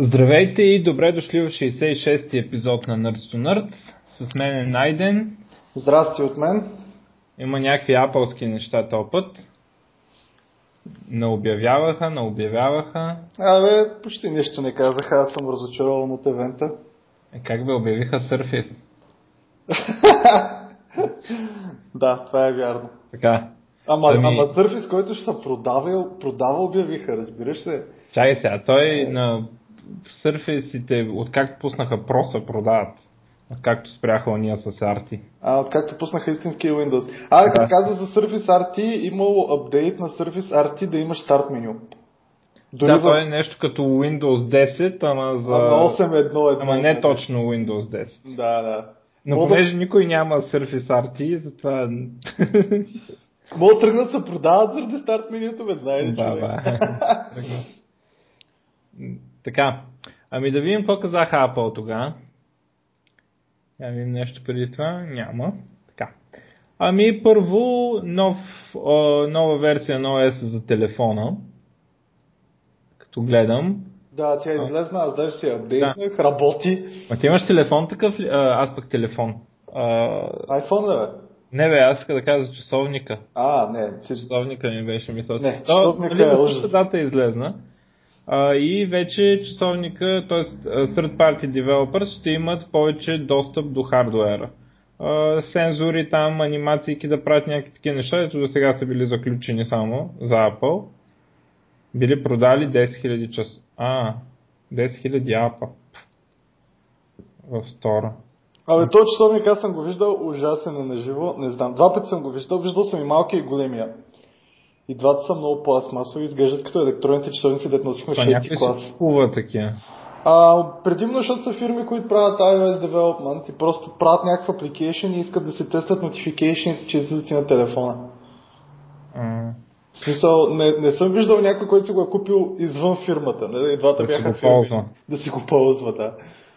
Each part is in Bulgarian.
Здравейте и добре дошли в 66-ти епизод на Nerds to Nerds. С мен е Найден. Здрасти от мен. Има някакви апълски неща този път. Не обявяваха, не обявяваха. Абе, почти нищо не казаха, аз съм разочарован от евента. Е, как бе обявиха Surface? да, това е вярно. Така. Ама, ами... ама Surface, който ще се продава, продава обявиха, разбираш се. Чакай сега, той на Surface-ите, откакто пуснаха се продават. Както спряха ония с RT. А, откакто пуснаха истинския Windows. А, да. като каза за Surface RT, имало апдейт на Surface RT да има старт меню. Дори да, в... това е нещо като Windows 10, ама за... Ама 8.1.1. Ама не точно Windows 10. Да, да. Но Мога понеже да... никой няма Surface RT, затова... Мога да тръгнат се продават заради старт менюто, бе, знае ли човек? Да, така, ами да видим какво казаха Apple тогава. Я видим нещо преди това. Няма. Така. Ами първо нов, о, нова версия на OS за телефона. Като гледам. Да, тя е излезна, аз даже си апдейтнах, да. работи. А ти имаш телефон такъв ли? А, аз пък телефон. А... iPhone ли бе? Не бе, аз иска да кажа часовника. А, не. Ти... Часовника ми беше мисъл. Не, часовника нали, е ужас. дата е излезна. А, и вече часовника, т.е. third party developers ще имат повече достъп до хардуера. Сензори там, анимации да правят някакви такива неща, ето до сега са били заключени само за Apple. Били продали 10 000 час. А, 10 000 апа. В стора. Абе, този часовник аз съм го виждал ужасен на живо. Не знам, два пъти съм го виждал. Виждал съм и малкия и големия. И двата са много пластмасови, изглеждат като електронните часовници, дето носихме в 6 клас. Това такива. А, предимно, защото са фирми, които правят iOS development и просто правят някакъв application и искат да се тестват notifications, че излизат на телефона. Mm. В смисъл, не, не съм виждал някой, който си го е купил извън фирмата. Не? И двата да бяха ползва. Да си го ползва, да.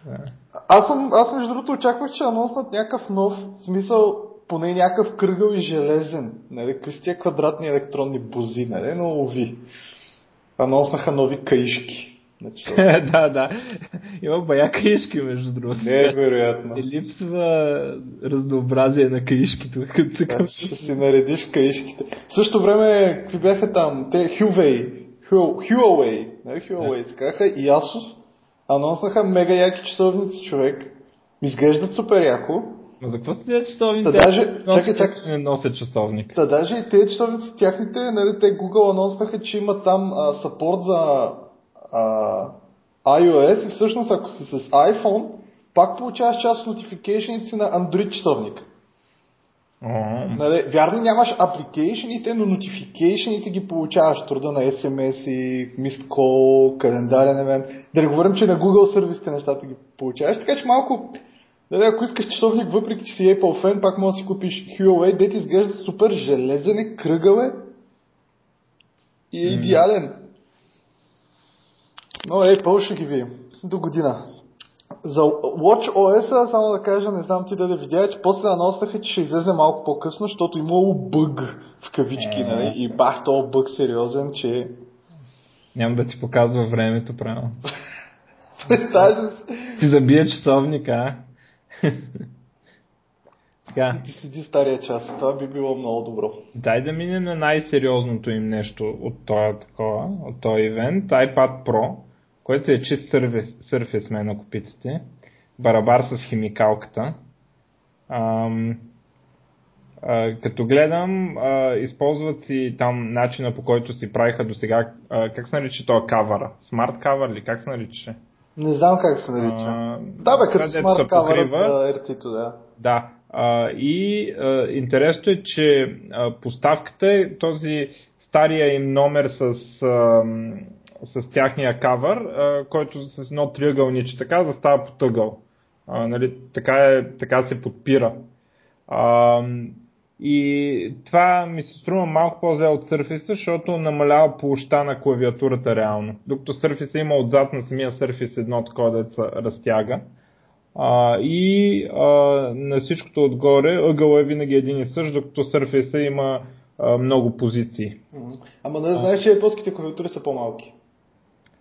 Yeah. Аз, съм, аз между другото очаквах, че анонснат някакъв нов смисъл поне някакъв кръгъл и железен. Нали? Какви са тия квадратни електронни бузи, нали? но уви. Анонснаха нови каишки. Значи, да, да. Има бая каишки, между другото. Не е вероятно. И липсва разнообразие на каишките. Да, ще си наредиш каишките. В същото време, какви бяха там? Те Huawei. Huawei. Не, Huawei се казаха и Asus. Анонснаха мега яки часовници, човек. Изглеждат супер яко. Но за какво стоят часовници? Та даже, чакай, чакай. Носят часовник. Та даже и тези часовници, тяхните, нали, те Google анонснаха, че има там а, сапорт за а, iOS и всъщност ако си с iPhone, пак получаваш част от notifications на Android часовник. Oh. Нали, вярно нямаш апликейшените, но нотификейшените ги получаваш. Труда на SMS и Missed Call, календарен евент. Да не говорим, че на Google сервисите нещата ги получаваш. Така че малко Дали, ако искаш часовник, въпреки че си Apple фен, пак може да си купиш Huawei, дете изглежда супер железен е, кръгъл е и е mm. идеален. Но Apple ще ги видим до година. За Watch OS, само да кажа, не знам ти да да видя, че после анонснаха, че ще излезе малко по-късно, защото имало бъг в кавички, mm. нали? И бах, то бъг сериозен, че... Няма да ти показва времето правилно. Представя си. Ти забия часовника, а? Така. И ти седи стария час. Това би било много добро. Дай да минем на най-сериозното им нещо от този, такова, от този ивент. iPad Pro, който е чист Surface мен, ако питате. Барабар с химикалката. Ам, а, като гледам, а, използват си там начина по който си правиха до сега, как се нарича това кавара? Смарт кавър ли? Как се наричаше? Не знам как се нарича. А, да, бе, като смарт кавър за RT-то, да. Да. А, и а, интересното е, че а, поставката е този стария им номер с, а, с тяхния кавър, а, който с едно триъгълниче така застава по тъгъл. А, нали, така, е, така се подпира. А, и това ми се струва малко по-зле от Surface, защото намалява площа на клавиатурата реално. Докато Surface има отзад на самия Surface едно такова да се разтяга. А, и а, на всичкото отгоре ъгъл е винаги един и същ, докато Surface има а, много позиции. Ама не знаеш, че японските клавиатури са по-малки.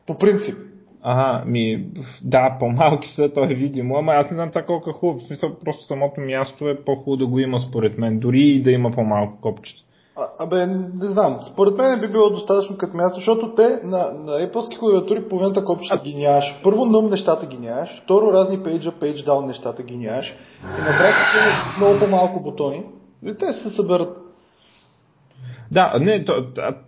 По принцип. Ага, ми, да, по-малки са, то е видимо, ама аз не знам това колко е хубаво. В смисъл, просто самото място е по-хубаво да го има според мен, дори и да има по-малко копчета. А, абе, не знам. Според мен би било достатъчно като място, защото те на, на Apple клавиатури половината копчета ги нямаш. Първо нъм нещата ги нямаш, второ разни пейджа, пейдж даун нещата ги нямаш и на практика много по-малко бутони. И те се съберат. Да, не, то,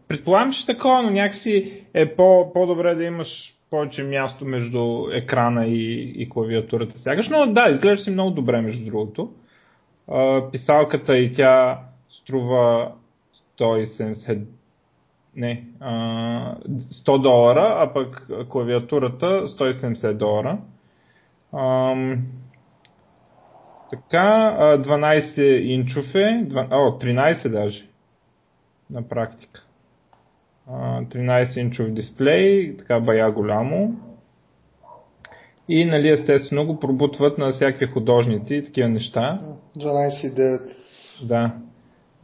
предполагам, че такова, но някакси е по, по-добре да имаш повече място между екрана и, и клавиатурата. Сягаш, но да, изглежда си много добре, между другото. писалката и тя струва 170 не, 100 долара, а пък клавиатурата 170 долара. така, 12 инчов е, о, 13 даже, на практика. 13 инчов дисплей, така бая голямо. И нали естествено го пробутват на всякакви художници и такива неща. 12,9. Да.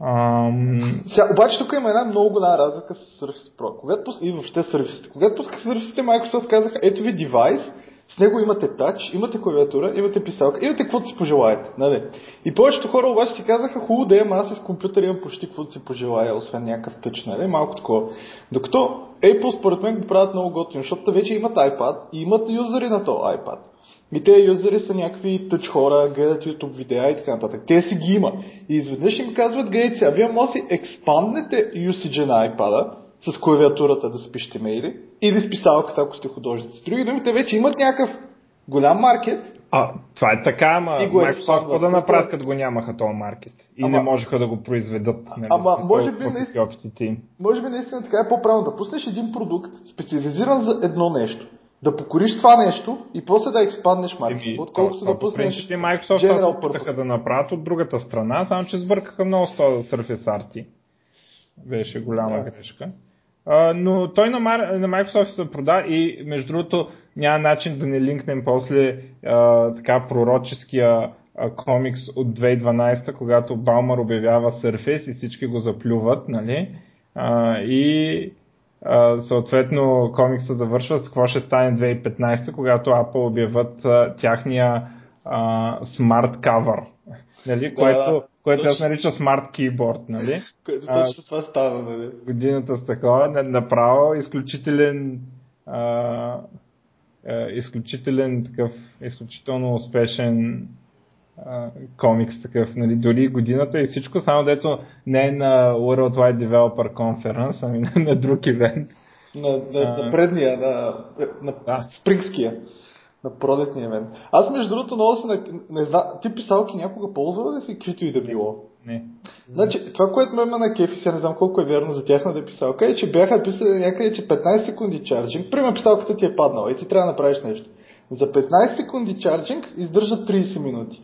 Ам... Сега, обаче тук има една много голяма разлика с Surface Pro. Когато пуск... И въобще Surface. Когато пусках Surface, Microsoft казаха, ето ви девайс, с него имате тач, имате клавиатура, имате писалка, имате каквото си пожелаете. Нали? И повечето хора обаче си казаха, хубаво да имам, аз с компютър имам почти каквото си пожелая, освен някакъв тъч, нали? малко такова. Докато Apple според мен го правят много готино, защото вече имат iPad и имат юзери на този iPad. И те юзери са някакви тъч хора, гледат YouTube видеа и така нататък. Те си ги има. И изведнъж им казват, гледайте сега, вие може да си експанднете usage на iPad с клавиатурата да спишете мейли или с писалката, ако сте художници. Други думи, те вече имат някакъв голям маркет. А, това е така, ама Microsoft какво да направят, като го нямаха този маркет? И ама, не можеха да го произведат. Нали, ама, може би, наистина, може би наистина така е по-правилно да пуснеш един продукт, специализиран за едно нещо да покориш това нещо и после да експанднеш маркета, отколкото да пуснеш принцип, Microsoft се да направят от другата страна, само че сбъркаха много с Surface RT. Беше голяма да. грешка. Uh, но той на, на Microsoft се прода и между другото няма начин да не линкнем после uh, така пророческия uh, комикс от 2012, когато Балмар обявява Surface и всички го заплюват, нали? Uh, и съответно комикса завършва с какво ще стане 2015, когато Apple обяват а, тяхния а, смарт кавър, нали? да, което, което аз нарича смарт кейборд. Нали? Което точно това става. Нали? Годината с такова, направо изключителен а, а, изключителен такъв, изключително успешен комикс такъв, нали, дори годината и всичко, само дето не е на World Wide Developer Conference, ами на, на друг ивент. На, на, на предния, на, на да. спрингския, на пролетния ивент. Аз между другото много се не, не знам, ти писалки някога ползвала ли си каквито и да било? Не. Значи, това, което ме има на кефи, сега не знам колко е вярно за тяхната писалка, е, че бяха писали някъде, че 15 секунди чарджинг, примерно писалката ти е паднала и ти трябва да направиш нещо. За 15 секунди чарджинг издържа 30 минути.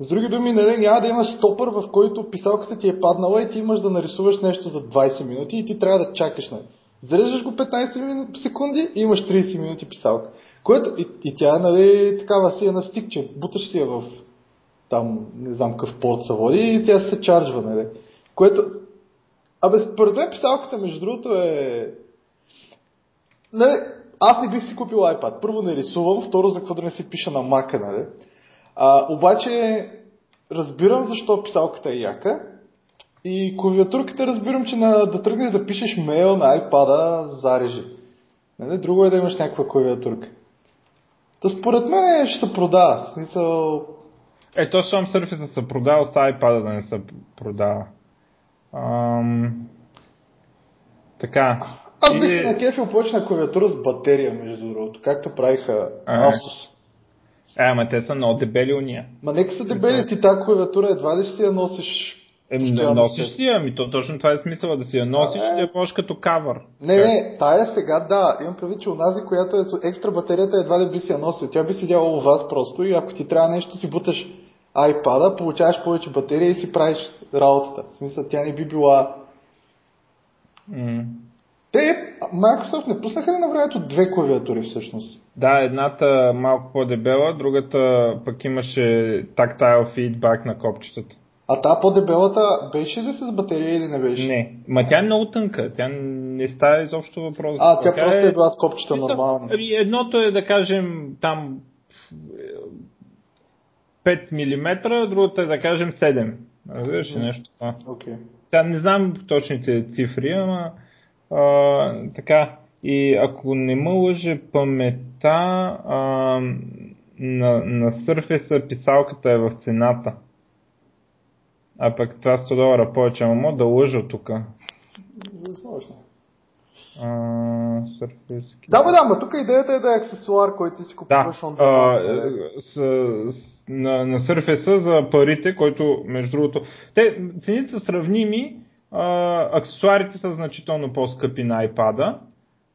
С други думи, нали, няма да имаш стопър, в който писалката ти е паднала и ти имаш да нарисуваш нещо за 20 минути и ти трябва да чакаш. Нали. Зареждаш го 15 секунди и имаш 30 минути писалка. Което и, и тя нали, такава си е на стик, че буташ си я в там, не знам какъв порт се води и тя се чарджва. Нали. Което, абе, според мен писалката, между другото, е... Нали, аз не бих си купил iPad. Първо не рисувам, второ за какво да не си пиша на мака, нали? А, обаче разбирам защо писалката е яка и клавиатурката разбирам, че на, да тръгнеш да пишеш мейл на iPad зарежи. Нали? Друго е да имаш някаква клавиатурка. Та според мен ще се продава. В смисъл... Е, то щом Surface се продава, остава iPad да не се продава. Ам... Така. Аз бих и... на кефил повече на клавиатура с батерия, между другото, както правиха Asus. Е, ама те са много дебели уния. Ма нека са дебели, ти тази клавиатура едва ли си я носиш Еми, не носиш си я, ами то точно това е смисъла, да си я носиш и да я ползваш като кавър. Не, не, тая сега да, имам прави, че онази, която е с екстра батерията, едва ли би си я носил. Тя би седяла у вас просто и ако ти трябва нещо, си буташ iPad, получаваш повече батерия и си правиш работата. В смисъл, тя не би била... Mm. Те, Microsoft не пуснаха ли на времето две клавиатури всъщност? Да, едната малко по-дебела, другата пък имаше тактайл фидбак на копчетата. А та по-дебелата беше ли с батерия или не беше? Не, ма тя е много тънка, тя не става изобщо въпрос. А, тя Така просто е била с копчета нормални. ами, Едното е да кажем там 5 мм, другото е да кажем 7. Разбираш ли нещо това? Окей. Сега не знам точните цифри, ама а, така. И ако не ме лъже памета, а, на, на Surface писалката е в цената. А пък това 100 долара повече, ама мога да лъжа тук. Възможно. Surface. Да, бе, да, ма тук идеята е да е аксесуар, който ти си Да, купуваш on а, demand, нали? с, с, на, на Surface за парите, който между другото... Те, цените са сравними, а, аксесуарите са значително по-скъпи на iPad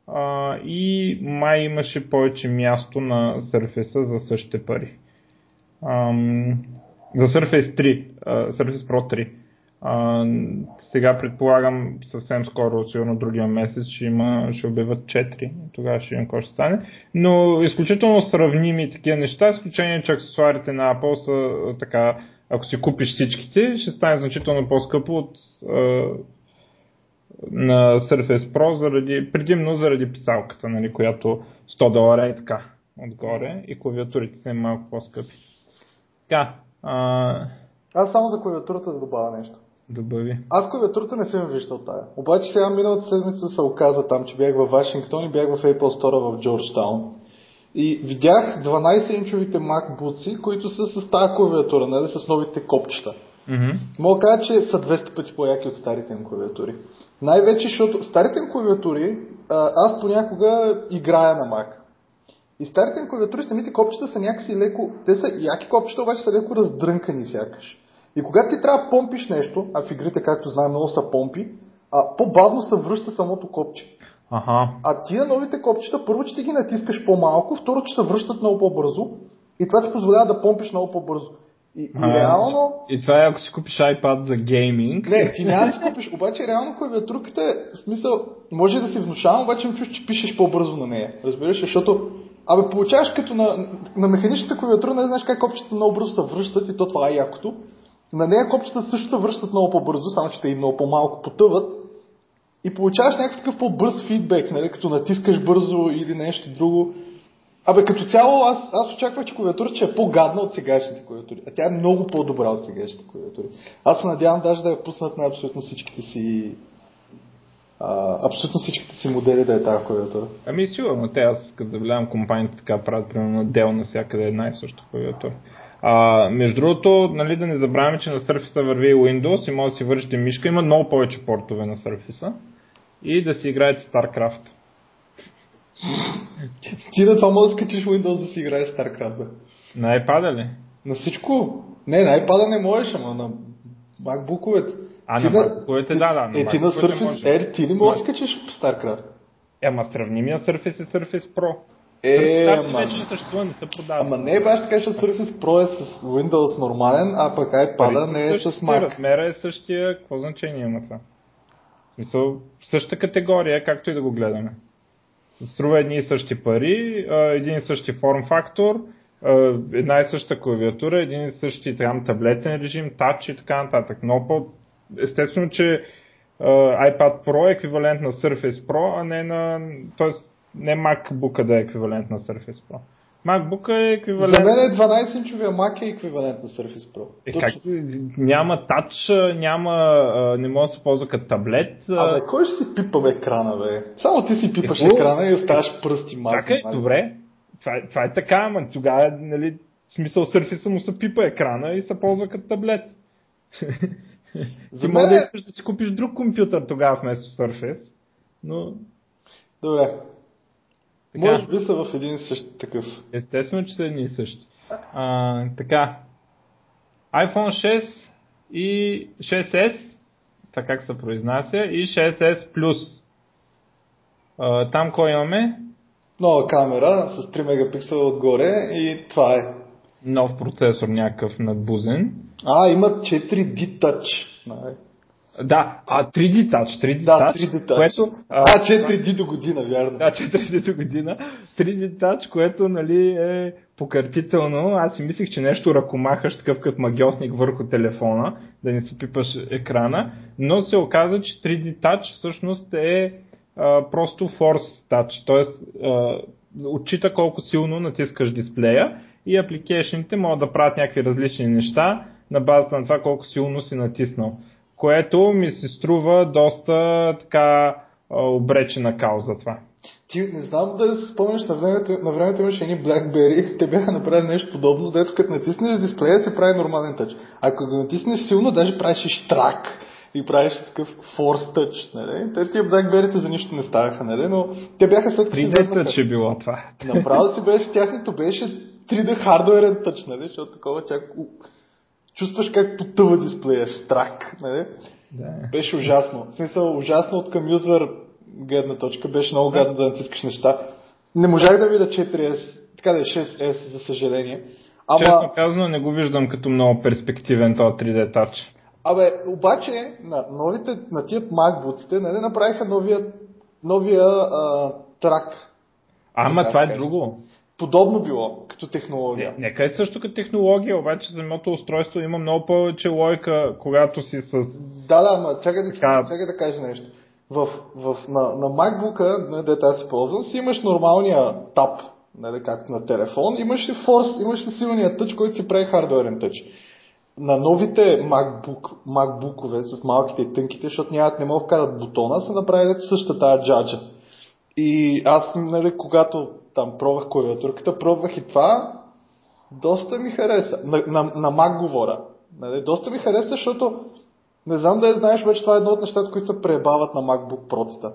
а, и май имаше повече място на Surface за същите пари. Ам, за Surface 3, а, Surface Pro 3. А, сега предполагам съвсем скоро, сигурно другия месец, ще, има, ще обявят 4. Тогава ще видим какво ще стане. Но изключително сравними такива неща, изключение, че аксесуарите на Apple са така, ако си купиш всичките, ще стане значително по-скъпо от а, на Surface Pro, заради, предимно заради писалката, нали, която 100 долара е така отгоре и клавиатурите са малко по-скъпи. Така, а, Аз само за клавиатурата да добавя нещо. добави. Аз клавиатурата не съм виждал тая. Обаче сега миналата седмица се оказа там, че бях във Вашингтон и бях в Apple Store в Джорджтаун. И видях 12-инчовите MacBooks, които са с тази клавиатура, нали, с новите копчета. Мгм. Мога да кажа, че са 200 пъти по-яки от старите им клавиатури. Най-вече, защото старите им клавиатури, а, аз понякога играя на Mac. И старите им клавиатури, самите копчета са някакси леко, те са яки копчета, обаче са леко раздрънкани сякаш. И когато ти трябва да помпиш нещо, а в игрите, както знаем, много са помпи, а по-бавно се връща самото копче. Аха. А тия новите копчета, първо, че ти ги натискаш по-малко, второ, че се връщат много по-бързо и това ти позволява да помпиш много по-бързо. И, и А, реално, И това е ако си купиш iPad за гейминг. не, ти няма да си купиш, обаче реално клавиатурката в смисъл, може да си внушавам, обаче им чуш, че пишеш по-бързо на нея. Разбираш, защото Абе, получаваш като на, на механичната клавиатура, не знаеш как копчета много бързо се връщат и то това е якото. На нея копчета също се връщат много по-бързо, само че те и много по-малко потъват. И получаваш някакъв такъв по-бърз фидбек, нали, като натискаш бързо или нещо друго. Абе, като цяло, аз, аз очаквах, че клавиатурата ще е по-гадна от сегашните клавиатури. А тя е много по-добра от сегашните клавиатури. Аз се надявам даже да я пуснат на абсолютно всичките си а, абсолютно всичките си модели да е тази клавиатура. Ами сигурно, те аз като да влявам компаниите така правят, примерно дел навсякъде една и съща клавиатура. А, между другото, нали, да не забравяме, че на Surface върви Windows и може да си вършите мишка. Има много повече портове на Surface и да си играете StarCraft. Ти на това може да скачиш Windows да си играеш StarCraft. Бе. На iPad ли? На всичко. Не, на iPad не можеш, ама на MacBook-овете. А, Ти на MacBook-овете, да, да, на Е, ти на Surface. Air, ти ли можеш да скачиш StarCraft? Ема сравнимия Surface е Surface Pro. Е, ама... вече не съществува, не се продава. Ама не е баш така, защото Surface Pro е с Windows нормален, а пък iPad не е с Mac. Размера е същия, какво значение има това? В смисъл, същата категория, както и да го гледаме. Струва едни и същи пари, един и същи форм фактор, една и съща клавиатура, един и същи там, таблетен режим, тач и така нататък. По... Естествено, че iPad Pro е еквивалент на Surface Pro, а не на... Тоест, не MacBook да е еквивалент на Surface Pro. MacBook е еквивалент... За мен е 12-инчовия Mac е еквивалент на Surface Pro. Е, Точно. как, няма тач, няма, не може да се ползва като таблет. а, Абе, кой ще си пипаме екрана, бе? Само ти си пипаш Какво? екрана и оставаш пръсти мазни. Така е, добре. Това, е- това е така, ама тогава, нали, в смисъл Surface му се пипа екрана и се ползва като таблет. За Ти мен може да е- искаш да си купиш друг компютър тогава вместо Surface, но Добре. Така. Може би са в един и същ такъв. естествено, че са едни и същи. А, така. iPhone 6 и 6S, така как се произнася, и 6S Plus. А, там кой имаме? Нова камера с 3 мегапиксела отгоре и това е. Нов процесор някакъв надбузен. А, има 4D Touch. Да, а 3D Touch, 3D Да, Touch, 3D Touch. което... А, 4D до година, вярно. Да, 4D година. 3D Touch, което нали, е покъртително. Аз си мислих, че нещо ръкомахаш такъв като магиосник върху телефона, да не си пипаш екрана, но се оказа, че 3D Touch всъщност е а, просто Force Touch, т.е. отчита колко силно натискаш дисплея и апликейшените могат да правят някакви различни неща на базата на това колко силно си натиснал. Което ми се струва доста така обречена кауза това. Ти не знам да се спомняш, на времето, на времето имаше едни BlackBerry, те бяха направили нещо подобно, дето като натиснеш дисплея се прави нормален тъч. Ако го натиснеш силно, даже правиш и штрак и правиш такъв force touch. Нали? Те тия BlackBerry за нищо не ставаха, нали? но те бяха след като си че било това. Направо си беше, тяхното беше 3D хардуерен тъч, нали? защото такова чак чувстваш как потъва дисплея, штрак. Нали? Да. Беше ужасно. В смисъл, ужасно от към юзър гледна точка. Беше много гадно да натискаш неща. Не можах да видя 4S, така да е 6S, за съжаление. Ама... Честно казано, не го виждам като много перспективен този 3D Touch. Абе, обаче, на новите, на тия MacBooks-те, нали, направиха новия, новия а, трак. Ама това е друго подобно било като технология. Не, нека е също като технология, обаче самото устройство има много повече лойка, когато си с... Да, да, ама чакай да, така... чакай да кажа нещо. В, в, на, на MacBook-а, на дете аз си ползвам, си имаш нормалния тап, нали, както на телефон, имаш и force, имаш и силния тъч, който си прави хардуерен тъч. На новите MacBook, MacBook-ове с малките и тънките, защото нямат, не могат да вкарат бутона, са направили същата тази джаджа. И аз, нали, когато там пробвах клавиатурката, пробвах и това, доста ми хареса. На, на, на Mac говоря. Нали? Доста ми хареса, защото не знам да я знаеш, вече това е едно от нещата, които се пребават на MacBook Pro.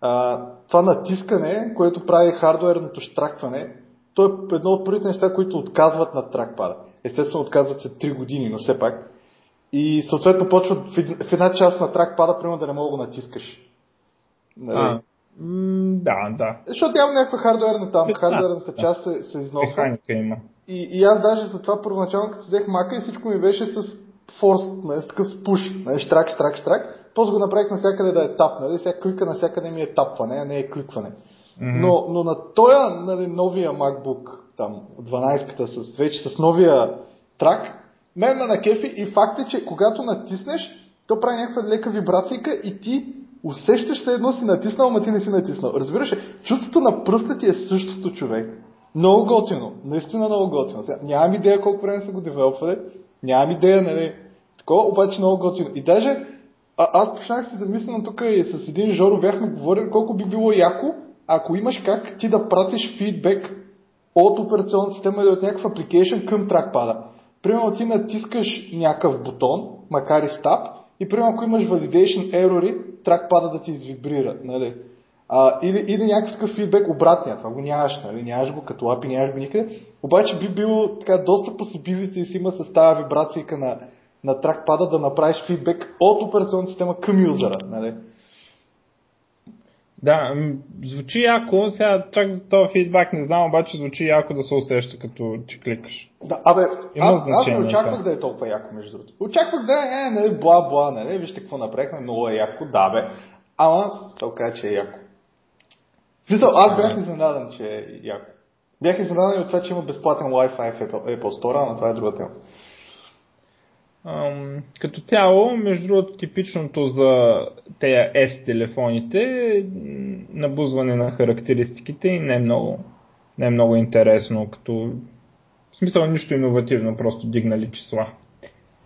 А, това натискане, което прави хардуерното штракване, то е едно от първите неща, които отказват на тракпада. Естествено, отказват се 3 години, но все пак. И съответно почват в една част на тракпада, примерно да не мога да натискаш. Нали? Да, да. Защото няма някаква хардуерна там, хардуерната част се, се износва. Механика има. И, и аз даже за това първоначално, като взех мака и всичко ми беше с форс, нали, с такъв спуш, нали, штрак, штрак, штрак. После го направих навсякъде да е тап, нали, сега клика навсякъде ми е тапване, а не е кликване. Mm-hmm. Но, но на този нали, новия MacBook, там, 12-ката, с, вече с новия трак, мен ме на кефи и факт е, че когато натиснеш, то прави някаква лека вибрация и ти усещаш се едно си натиснал, ама ти не си натиснал. Разбираш? Чувството на пръста ти е същото човек. Много готино. Наистина много готино. Сега, нямам идея колко време са го девелопвали. Нямам идея, нали? Такова, обаче много готино. И даже а, аз почнах се замислям тук и с един Жоро бяхме говорили колко би било яко, ако имаш как ти да пратиш фидбек от операционната система или от някакъв апликейшн към тракпада. Примерно ти натискаш някакъв бутон, макар и стап, и примерно ако имаш validation error, тракпада да ти извибрира. Нали? А, или, или някакъв такъв фидбек обратния. Това го нямаш, нали? нямаш го като API, нямаш го никъде. Обаче би било така доста possibilities си има с тази вибрация на, на тракпада да направиш фидбек от операционната система към юзера. Нали? Да, звучи яко, сега чак за този фидбак не знам, обаче звучи яко да се усеща като че кликаш. Да, абе, аз, аз не очаквах да е толкова яко, между другото. Очаквах да е, е, нали, бла, бла, нали, вижте какво направихме, много е яко, да бе. Ама, се оказа, че е яко. Висъл, аз бях изненадан, че е яко. Бях изненадан и от това, че има безплатен Wi-Fi в Apple, Apple Store, но това е друга тема. Ам, като цяло, между другото, типичното за тези S телефоните е набузване на характеристиките и не е много, не е много интересно, като в смисъл нищо иновативно, просто дигнали числа.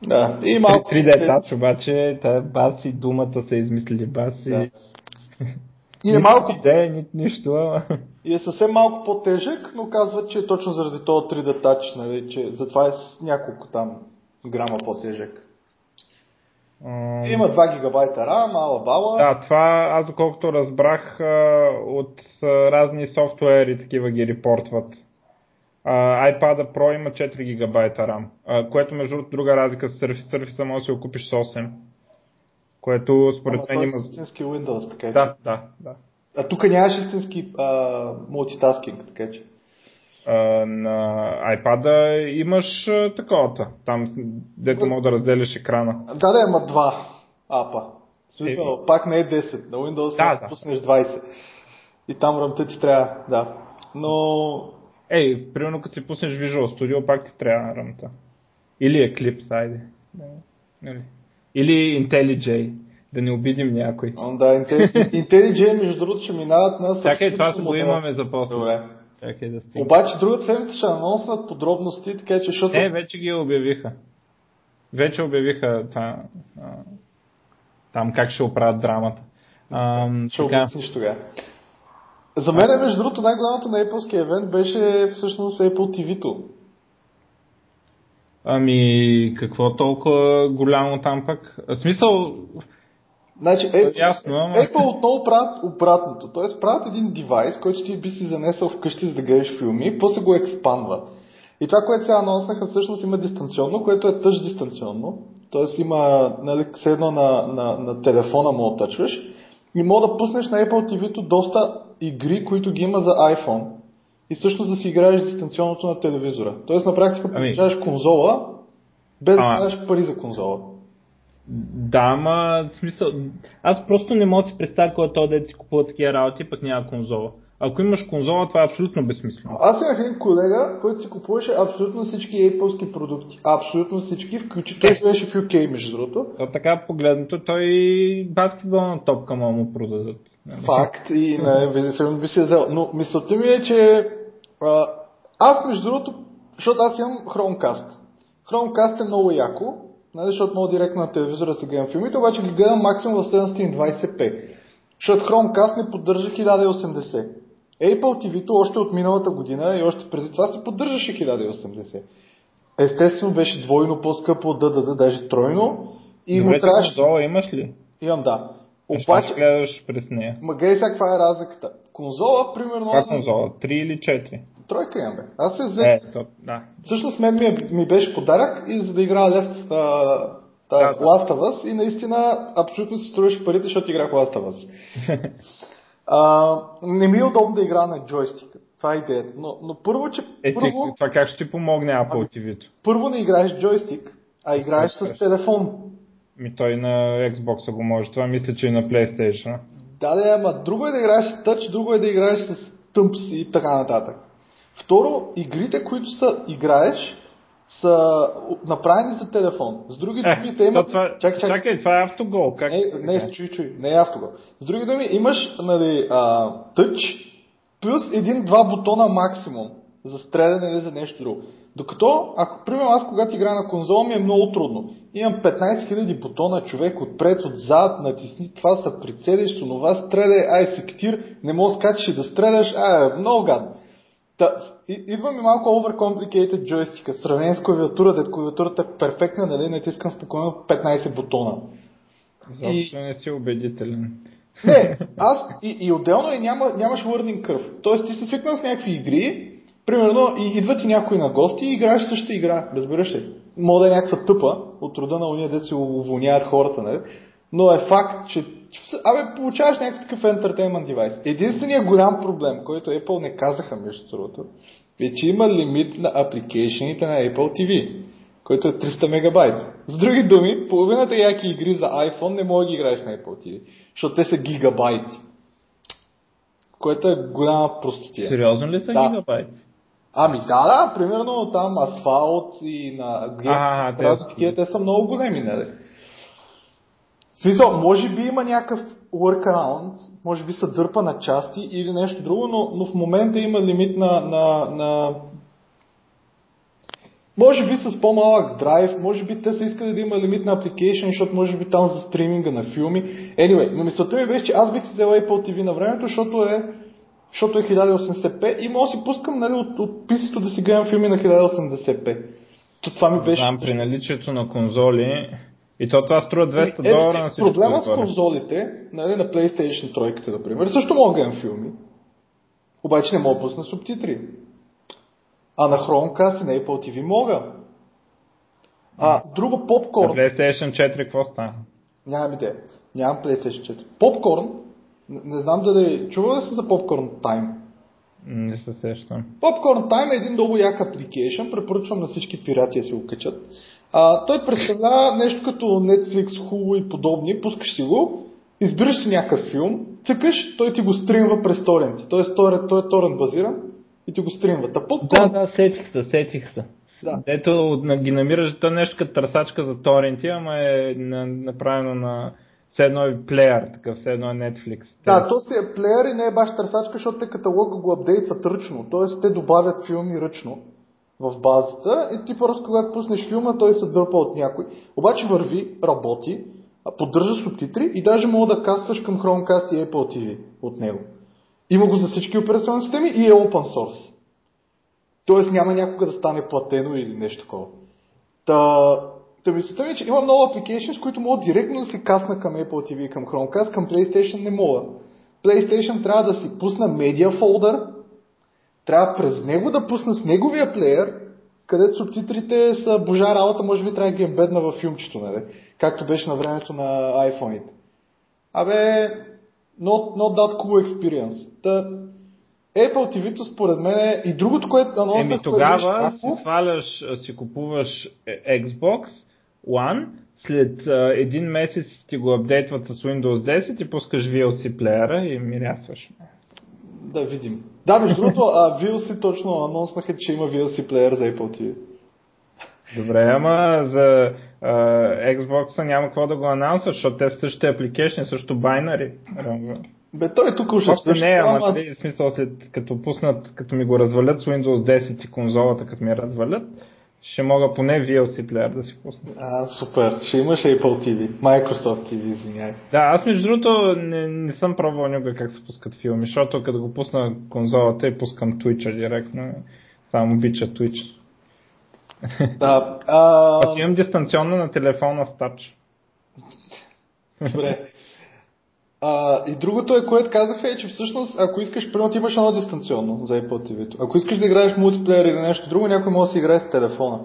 Да, и малко... 3D Touch обаче, та баси, думата са измислили баси. Да. И е малко... Идея, ни, нищо. И е съвсем малко по-тежък, но казват, че е точно заради този 3D Touch, нали, че затова е с няколко там грама по-тежък. Има 2 гигабайта RAM, ала бала. Да, това аз доколкото разбрах от разни софтуери такива ги репортват. iPad Pro има 4 гигабайта RAM, което между другото друга разлика с Surface. Surface може да си го купиш с 8. Което според мен има... Е истински Windows, така че. Да, да, да. А тук нямаш истински мултитаскинг, така че на iPad имаш таковата, там дето мога да разделяш екрана. Да, да, има два. апа. В смисъл, е, пак не е 10. На Windows да, да. пуснеш 20. И там ръмта ти трябва, да. Но... Ей, примерно като си пуснеш Visual Studio, пак ти трябва ръмта. Или Eclipse, айде. Нали? Или IntelliJ. Да не обидим някой. О, да, IntelliJ, между другото, ще минават на... Чакай, това се го имаме за после. Добре. Чакай да стигне. Обаче другата седмица ще анонснат подробности, така че защото... Не, вече ги обявиха. Вече обявиха това, а, там как ще оправят драмата. А, ще така... обясниш тогава. За мен, между другото, най-главното на Apple евент беше всъщност Apple TV-то. Ами, какво толкова голямо там пък? В смисъл, Значи, Apple, Ясно, ама... Apple отново правят обратното. Тоест правят един девайс, който ти би си занесъл вкъщи за да гледаш филми, после го експанва. И това, което сега анонснаха, всъщност има дистанционно, което е тъж дистанционно. Тоест има, нали, едно на, на, на телефона му отъчваш и мога да пуснеш на Apple TV-то доста игри, които ги има за iPhone. И всъщност да си играеш дистанционното на телевизора. Тоест на практика ами... получаваш конзола, без да даваш пари за конзола. Да, ама в смисъл, аз просто не мога да си представя кой е то да си купува такива работи, пък няма конзола. Ако имаш конзола, това е абсолютно безсмислено. Аз имах един колега, който си купуваше абсолютно всички Apple продукти. Абсолютно всички, включително той беше в UK, между другото. То така погледнато, той баскетболна топка мога му продадат. Факт и не, би се взел. Но мисълта ми е, че а, аз между другото, защото аз имам Chromecast. Chromecast е много яко, нали, защото мога директно на телевизора си гледам филмите, обаче ги гледам максимум в 720p. Защото Chromecast не поддържа 1080. Apple TV-то още от миналата година и още преди това се поддържаше 1080. Естествено беше двойно по-скъпо от DDD, даже тройно. И Добре, му трябваше... конзола имаш ли? Имам, да. Обаче... гледаш през нея. Ма гледай сега каква е разликата. Конзола, примерно... Каква конзола? 3 или 4? Тройка имам, бе. Аз се взех. Е, то, да. Всъщност мен ми, е, ми беше подарък и за да играя Лев а, да, да. Last of Us и наистина абсолютно си струваше парите, защото играх Last of Us. а, не ми е удобно да игра на джойстика. Това е идеята. Но, но първо, че... Е, първо... Ти, това как ще ти помогне Apple ами, TV-то? Първо не играеш джойстик, а играеш с телефон. Ми той на Xbox го може. Това мисля, че и на PlayStation. Да, да, ама друго е да играеш с тъч, друго е да играеш с тъмпс и така нататък. Второ, игрите, които са играеш, са направени за телефон. С други е, думи, те имат... Това... Чакай, чакай. чакай, това е автогол. Как не, не, чуй, чуй, не е автогол. С други думи, имаш нали, а, тъч плюс един-два бутона максимум за стреляне или за нещо друго. Докато, ако, примерно, аз когато играя на конзола ми е много трудно. Имам 15 000 бутона, човек отпред, отзад, натисни това, са прицелиш, това стреляй, ай сектир, не мога скачаш и да стреляш, ай, много гадно. Та, идва ми малко overcomplicated джойстика, сравнение с клавиатурата, клавиатурата е перфектна, нали, натискам спокойно 15 бутона. Защо и... не си убедителен. Не, аз и, и отделно е, няма, нямаш learning curve. Тоест ти си свикнал с някакви игри, примерно и идва ти някой на гости и играеш същата игра, разбираш ли? Мога да е някаква тъпа, от рода на уния, де се уволняват хората, нали? но е факт, че Абе, получаваш някакъв такъв entertainment девайс. Единственият голям проблем, който Apple не казаха между другото, е, че има лимит на апликейшените на Apple TV, който е 300 мегабайт. С други думи, половината яки игри за iPhone не може да ги играеш на Apple TV, защото те са гигабайти. Което е голяма простотия. Сериозно ли са да. гигабайт? Ами да, да, примерно там асфалт и на Гейм, те са много големи, нали? Смисъл, може би има някакъв workaround, може би се дърпа на части или нещо друго, но, но в момента има лимит на, на, на може би с по-малък драйв, може би те са искали да има лимит на application, защото може би там за стриминга на филми. Anyway, но мисълта ми беше, че аз бих си взел Apple TV на времето, защото е, защото е 1080p и мога да си пускам нали, от, от писито да си гледам филми на 1080p. То това ми беше... Знам, при наличието на конзоли и то това струва 200 е, долара на всичко. Проблема с конзолите, нали, на PlayStation 3, например, също мога да гледам филми. Обаче не мога да пусна субтитри. А на Chromecast и на Apple TV мога. А, друго попкорн. На PlayStation 4 какво стана? Нямам идея. Нямам PlayStation 4. Попкорн, не, не знам дали... Чува ли се за Popcorn Time? Не се сещам. Popcorn Time е един много як апликейшн, препоръчвам на всички пирати да си го качат. А, той представлява нещо като Netflix, Hulu и подобни, пускаш си го, избираш си някакъв филм, цъкаш, той ти го стримва през торенти. Тоест той, той е торент базиран и ти го стримва. Та Да, да, сетих се, сетих се. Да. Ето ги намираш, то е нещо като търсачка за торенти, ама е направено на все едно е плеер, такъв все едно е Netflix. Да, то си е плеер и не е баш търсачка, защото те каталога го апдейтват ръчно. Тоест те добавят филми ръчно в базата и ти просто когато пуснеш филма, той се дърпа от някой. Обаче върви, работи, поддържа субтитри и даже мога да кастваш към Chromecast и Apple TV от него. Има го за всички операционни системи и е open source. Тоест няма някога да стане платено или нещо такова. Та, та мисълта ми, е, че има много applications, които могат директно да се касна към Apple TV и към Chromecast, към PlayStation не мога. PlayStation трябва да си пусна медиа фолдър, трябва през него да пусна с неговия плеер, където субтитрите са божа работа, може би трябва да ги ембедна във филмчето, нали? както беше на времето на iPhone-ите. Абе, not, not that cool experience. Та, Apple TV-то според мен е и другото, което анонсах... Еми тогава си сваляш, си купуваш Xbox One, след а, един месец ти го апдейтват с Windows 10 и пускаш VLC плеера и мирясваш. Да видим. Да, между другото, а VLC точно анонснаха, че има VLC плеер за Apple TV. Добре, ама за uh, Xbox няма какво да го анонсват, защото те същите апликейшни, също байнари. Бе, той е тук уже също. Не, ама, ама... в смисъл, след, като пуснат, като ми го развалят с Windows 10 и конзолата, като ми я развалят, ще мога поне VLC плеер да си пусна. А, супер. Ще имаш Apple TV, Microsoft TV, извиняй. Да, аз между другото не, не съм пробвал никога как се пускат филми, защото като го пусна конзолата и пускам Twitch директно, само обича Twitch. Да. А... Аз имам дистанционно на телефона с Touch. Добре. А, и другото е, което казаха е, че всъщност, ако искаш, примерно имаш едно дистанционно за Apple TV. Ако искаш да играеш мултиплеер или нещо друго, някой може да си играе с телефона.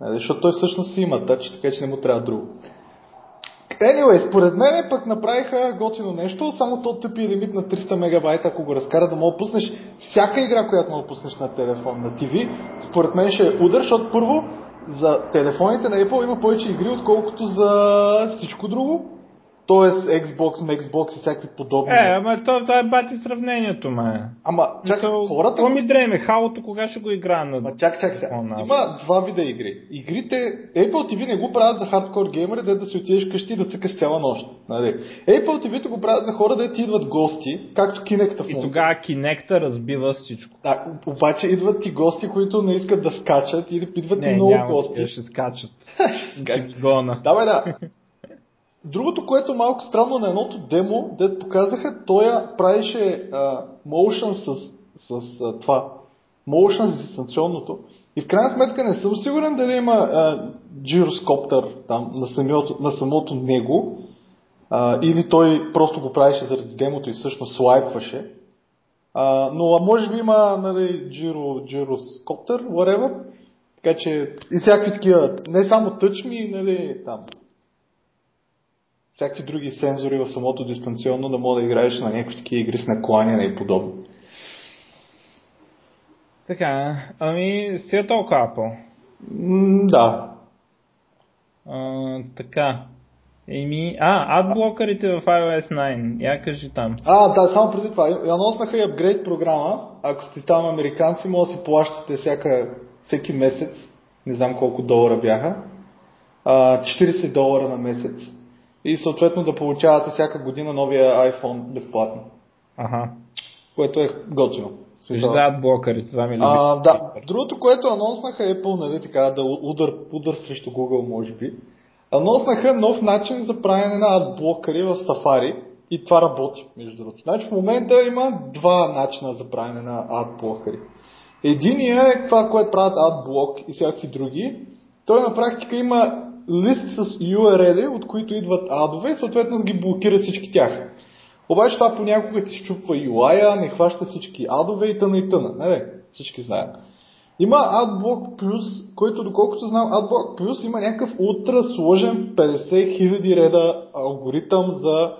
Нали, защото той всъщност си има тач, така че не му трябва друго. Anyway, според мен пък направиха готино нещо, само то тъпи лимит на 300 мегабайта, ако го разкара да мога пуснеш всяка игра, която мога пуснеш на телефон, на TV, според мен ще е удар, защото първо за телефоните на Apple има повече игри, отколкото за всичко друго. Тоест Xbox, Xbox и всякакви подобни. Е, ама то, това е бати сравнението, ме. Ами, чак, то, хората... Какво ми дреме? Халото кога ще го игра на... Ма чак, чак, сега. Има два вида игри. Игрите, Apple TV не го правят за хардкор геймери, да, да си отидеш къщи и да цъкаш цяла нощ. Нали? Apple TV го правят за хора, да ти идват гости, както Kinect в момента. И тогава Kinect разбива всичко. Да, обаче идват ти гости, които не искат да скачат и идват не, много няма, гости. ще скачат. ще ги гона. Да, бе, да. Другото, което е малко странно на едното демо, дед показаха, той правише а, motion с, с а, това. Motion с дистанционното. И в крайна сметка не съм сигурен дали има а, гироскоптер там на самото, на самото него, а, или той просто го правише заради демото и всъщност слайпваше. А, но а може би има нали, gyro, gyroskopter, whatever. Така че и всякакви такива, не само тъчми, нали, там, всякакви други сензори в самото дистанционно да мога да играеш на някакви такива игри с накланяне и подобно. Така, ами си е толкова Apple. М, да. А, така. Еми, а, адблокърите в iOS 9, я кажи там. А, да, само преди това. Анонснаха и апгрейд програма. Ако сте там американци, може да си плащате всяка, всеки месец. Не знам колко долара бяха. А, 40 долара на месец и съответно да получавате всяка година новия iPhone безплатно. Ага. Което е готино. Виждат блокъри, това ми е а, Да, другото, което анонснаха Apple, нали така, да удар, удар срещу Google, може би. Анонснаха нов начин за правене на адблокъри в Safari и това работи, между другото. Значи в момента има два начина за правене на адблокъри. Единият е това, което правят адблок и всякакви други. Той на практика има лист с URL, от които идват адове и съответно ги блокира всички тях. Обаче това понякога ти щупва UI-а, не хваща всички адове и тъна и тъна. Не, не, всички знаят. Има AdBlock Plus, който доколкото знам, AdBlock Plus има някакъв ултра сложен 50 000 реда алгоритъм за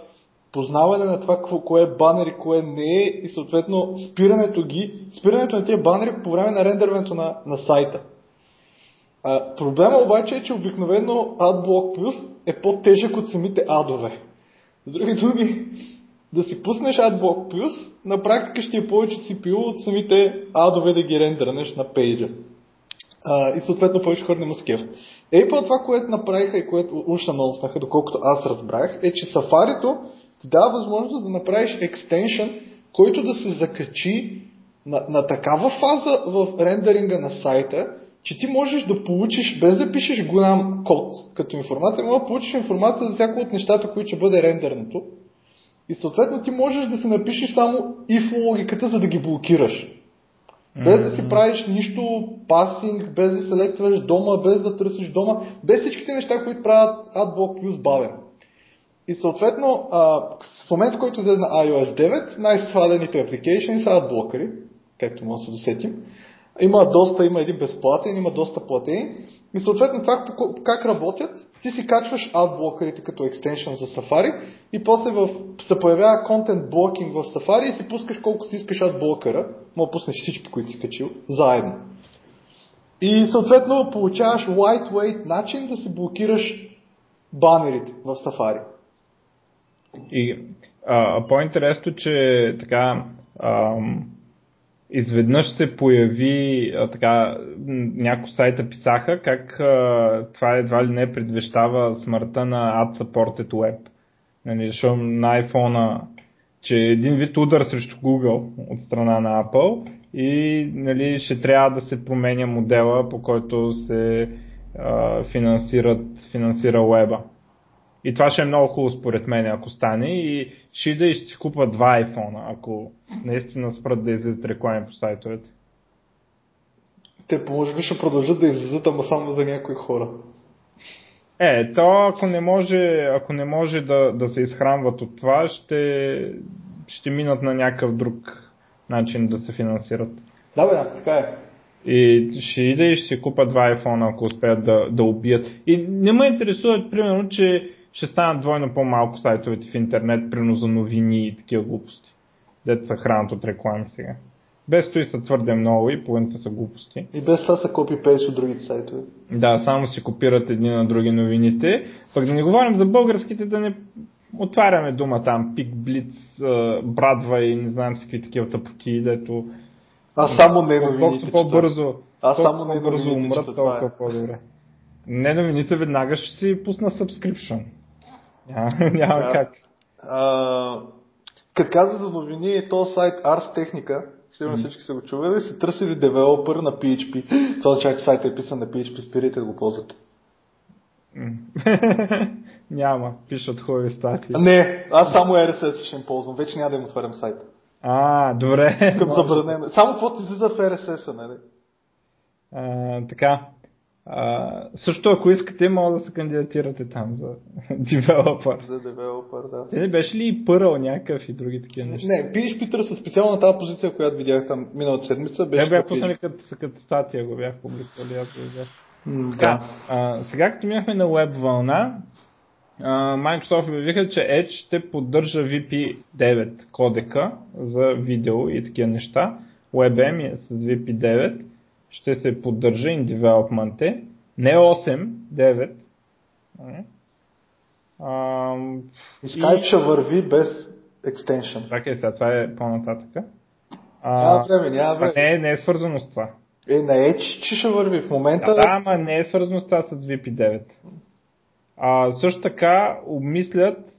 познаване на това кое е банер и кое не е и съответно спирането ги, спирането на тия банери по време на рендерването на, на сайта. А, проблема обаче е, че обикновено AdBlock Plus е по-тежък от самите адове. С други думи, да си пуснеш AdBlock Plus, на практика ще е повече CPU от самите адове да ги рендърнеш на пейджа. А, и съответно повече хора не му скефт. Apple това, което направиха и което уж анонснаха, доколкото аз разбрах, е, че Safari ти дава възможност да направиш екстеншън, който да се закачи на, на такава фаза в рендеринга на сайта, че ти можеш да получиш, без да пишеш голям код като информация, може да получиш информация за всяко от нещата, които ще бъде рендерното. И съответно ти можеш да си напишеш само if логиката, за да ги блокираш. Без да си правиш нищо пасинг, без да селектваш дома, без да търсиш дома, без всичките неща, които правят AdBlock Plus бавен. И съответно, а, в момента, в който излезе на iOS 9, най-свалените апликейшни са адблокъри, както може да се досетим. Има доста, има един безплатен, има доста платени. И съответно това как работят, ти си качваш адблокерите като екстеншън за Safari и после в, се появява контент блокинг в Safari и си пускаш колко си искаш адблокера. Мога пуснеш всички, които си качил, заедно. И съответно получаваш lightweight начин да си блокираш банерите в Safari. И а, по-интересно, че така ам, изведнъж се появи а, така, някои сайта писаха как а, това едва ли не предвещава смъртта на Ad-Supported Web. Нали, защото на iPhone че един вид удар срещу Google от страна на Apple и нали, ще трябва да се променя модела, по който се а, финансират, финансира веба. И това ще е много хубаво според мен, ако стане. И ще да и ще си купа два айфона, ако наистина спрат да излизат реклами по сайтовете. Те може би ще продължат да излизат, ама само за някои хора. Е, то ако не може, ако не може да, да се изхранват от това, ще, ще минат на някакъв друг начин да се финансират. Да, бе, да, така е. И ще иде и ще си купа два айфона, ако успеят да, да убият. И не ме интересува, примерно, че ще станат двойно по-малко сайтовете в интернет, прино за новини и такива глупости. Дето са хранат от реклами сега. Без стои са твърде много и половината са глупости. И без това са копи пейс от другите сайтове. Да, само си копират едни на други новините. Пък да не говорим за българските, да не отваряме дума там, Пик, Блиц, Брадва и не знам си какви такива тъпоти, дето... А само не новините. Колкото по-бързо, а само не по-бързо умрат, толкова е. по-добре. Не новините веднага ще си пусна subscription. Няма, да. как. А, като каза за новини, този сайт Ars Technica, сигурно всички са го чували, са търсили девелопър на PHP. Това чак сайта е писан на PHP, спирайте да го ползвате. няма, пишат хубави статии. Не, аз само RSS ще им ползвам, вече няма да им отварям сайта. А, добре. Към забранено. Само каквото излиза в RSS-а, нали? А, така. А, също ако искате, мога да се кандидатирате там за девелопър. За девелопър, да. Те не беше ли и пърл някакъв и други такива неща? Не, PHP търса специално тази позиция, която видях там миналата седмица. Беше Те бях пуснали като, като статия, го бях публикували, аз го. Mm, така, да. а, сега като минахме на веб вълна, Microsoft обявиха, че Edge ще поддържа VP9 кодека за видео и такива неща. WebM е с VP9 ще се поддържа in development, не 8, 9. А, и Skype и... ще върви без екстеншън. Чакай сега, това е по-нататъка. няма време, няма време. Не, не е свързано с това. Е, на Edge, че ще върви в момента. Да, да ама не е свързано с това с VP9. А, също така обмислят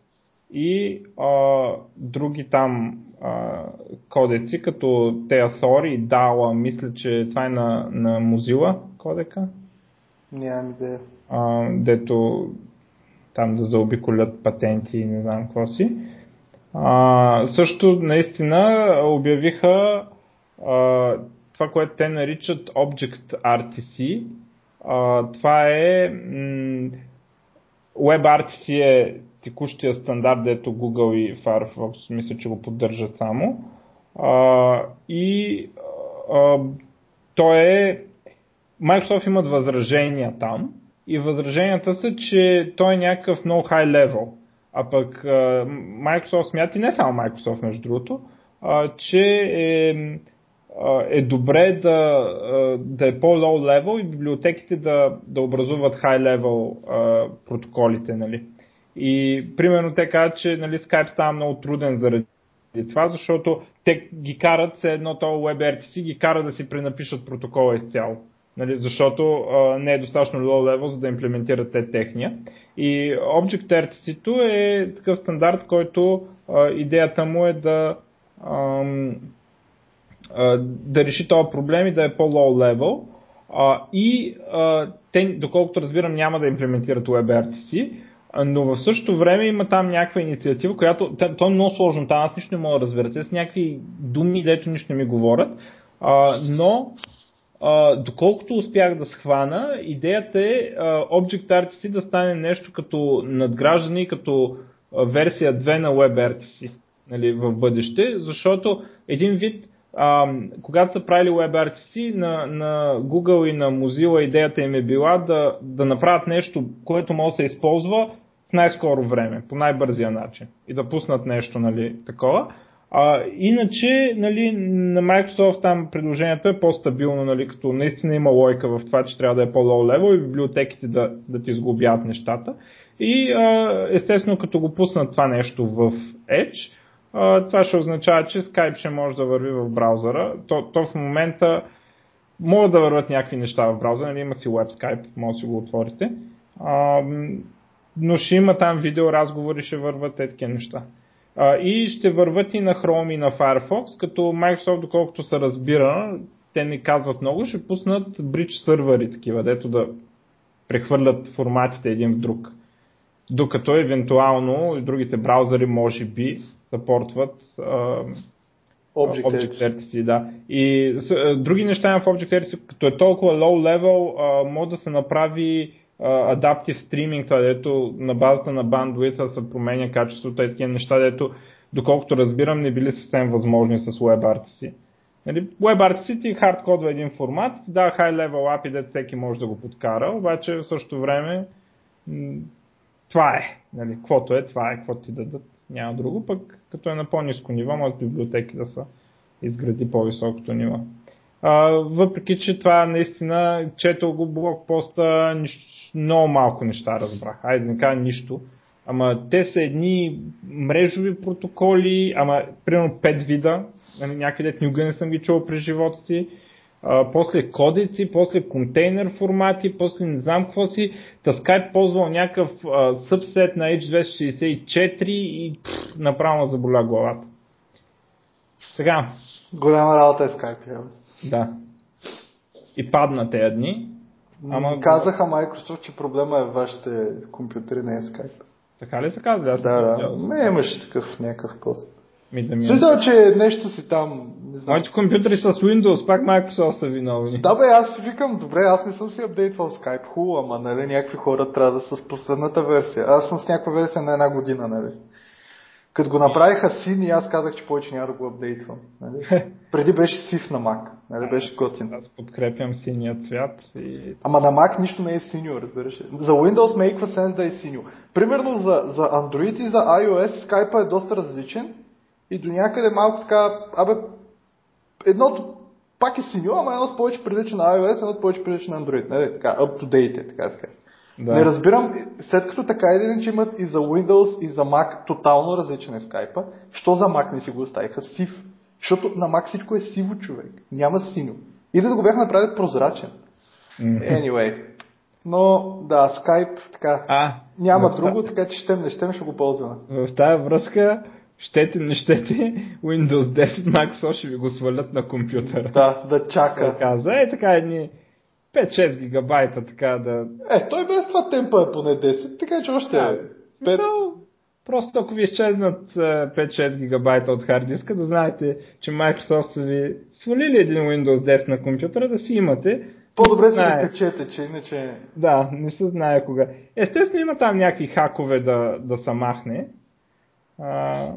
и а, други там а, кодеци, като Теасори Dala, мисля, че това е на, на Mozilla кодека. Нямам идея. А, дето там да заобиколят патенти и не знам какво си. А, също наистина обявиха а, това, което те наричат Object RTC. А, това е м- WebRTC е текущия стандарт, дето Google и Firefox мисля, че го поддържат само. А, и а, то е Microsoft имат възражения там и възраженията са, че той е някакъв много high level. А пък а, Microsoft смята и не само Microsoft между другото, а, че е е добре да, да е по-low level и библиотеките да, да образуват high level протоколите. Нали. И примерно те казват, че нали, Skype става много труден заради това, защото те ги карат, все едно то WebRTC ги кара да си пренапишат протокола изцяло. Нали, защото а, не е достатъчно low level, за да имплементират те техния. И Object-RTC е такъв стандарт, който а, идеята му е да, ам, а, да реши този проблем и да е по-low level. А, и а, те, доколкото разбирам, няма да имплементират WebRTC, но в същото време има там някаква инициатива, която, то е много сложно, там аз нищо не мога да разбера, те са някакви думи, дето нищо не ми говорят, а, но а, доколкото успях да схвана, идеята е а, Object-RTC да стане нещо като надграждане, като а, версия 2 на WebRTC нали, в бъдеще, защото един вид, а, когато са правили WebRTC на, на Google и на Mozilla, идеята им е била да, да направят нещо, което може да се използва най-скоро време, по най-бързия начин и да пуснат нещо нали, такова. А, иначе, нали, на Microsoft там предложението е по-стабилно, нали, като наистина има лойка в това, че трябва да е по-low level и библиотеките да, да ти сглобяват нещата. И а, естествено, като го пуснат това нещо в Edge, а, това ще означава, че Skype ще може да върви в браузъра. То, то в момента могат да върват някакви неща в браузъра, нали, има си веб Skype, може да си го отворите. А, но ще има там видео разговори, ще върват такива неща и ще върват и на Chrome и на Firefox, като Microsoft, доколкото се разбира, те не казват много, ще пуснат bridge сървъри такива, дето да прехвърлят форматите един в друг. Докато евентуално и другите браузъри може би запортват Object-C. Да. И с, други неща в Object-C, като е толкова low level, може да се направи адаптив стриминг, това дето на базата на бандвита се променя качеството и такива неща, дето доколкото разбирам не били съвсем възможни с WebRTC. Нали, WebRTC хардкодва един формат, да, high level API, дето всеки може да го подкара, обаче в същото време това е. Нали, каквото е, това е, каквото ти дадат, няма друго, пък като е на по-низко ниво, може библиотеки да са изгради по-високото ниво. А, въпреки, че това наистина, четал го блокпоста, нищо, много малко неща разбрах. Айде не кажа нищо. Ама те са едни мрежови протоколи, ама примерно 5 вида, нали, някъде никога не съм ги чувал през живота си. А, после кодици, после контейнер формати, после не знам какво си. Та Skype ползвал някакъв а, събсет на H264 и пфф, направо заболя главата. Сега. Голяма работа е Skype, Да. И падна тези дни. Ама... Казаха Microsoft, че проблема е вашите компютри, не е Skype. Така ли се казва? Да, да. Ме имаш такъв някакъв пост. Ми да ми... Смисъл, че нещо си там. Не знам. Моите компютри с Windows, пак Microsoft са виновни. Да бе, аз си викам, добре, аз не съм си апдейтвал Skype, хубаво, ама нали, някакви хора трябва да са с последната версия. Аз съм с някаква версия на една година, нали. Като го направиха син и аз казах, че повече няма да го апдейтвам. Нали? Преди беше сив на Mac. Нали? Беше готин. Аз подкрепям синия цвят. И... Ама на Mac нищо не е синьо, разбираш. За Windows мейква сенс да е синьо. Примерно за, за Android и за iOS Skype е доста различен и до някъде малко така, абе, едното пак е синьо, ама едното повече прилича на iOS, едното повече прилича на Android. Нали? Така, up to date е, така да да. Не разбирам, след като така един, че имат и за Windows и за Mac тотално различен е скайпа, що за Mac не си го оставиха сив? Защото на Mac всичко е сиво човек, няма синьо. И да го бях направили прозрачен. Anyway. Но да, Skype така. А, няма да, друго, така че щем не щем ще го ползваме. В тази връзка щете, не щете, Windows 10 Microsoft ще ви го свалят на компютъра. Да, да чака. Каза, е така едни 5-6 гигабайта така да... Е, той без това темпа е поне 10, така че още да, е 5... Просто ако ви изчезнат 5-6 гигабайта от хард диска, да знаете, че Microsoft са ви свалили един Windows 10 на компютъра, да си имате. По-добре си го течете, че иначе... Да, не се знае кога. Естествено има там някакви хакове да, да са махне. А...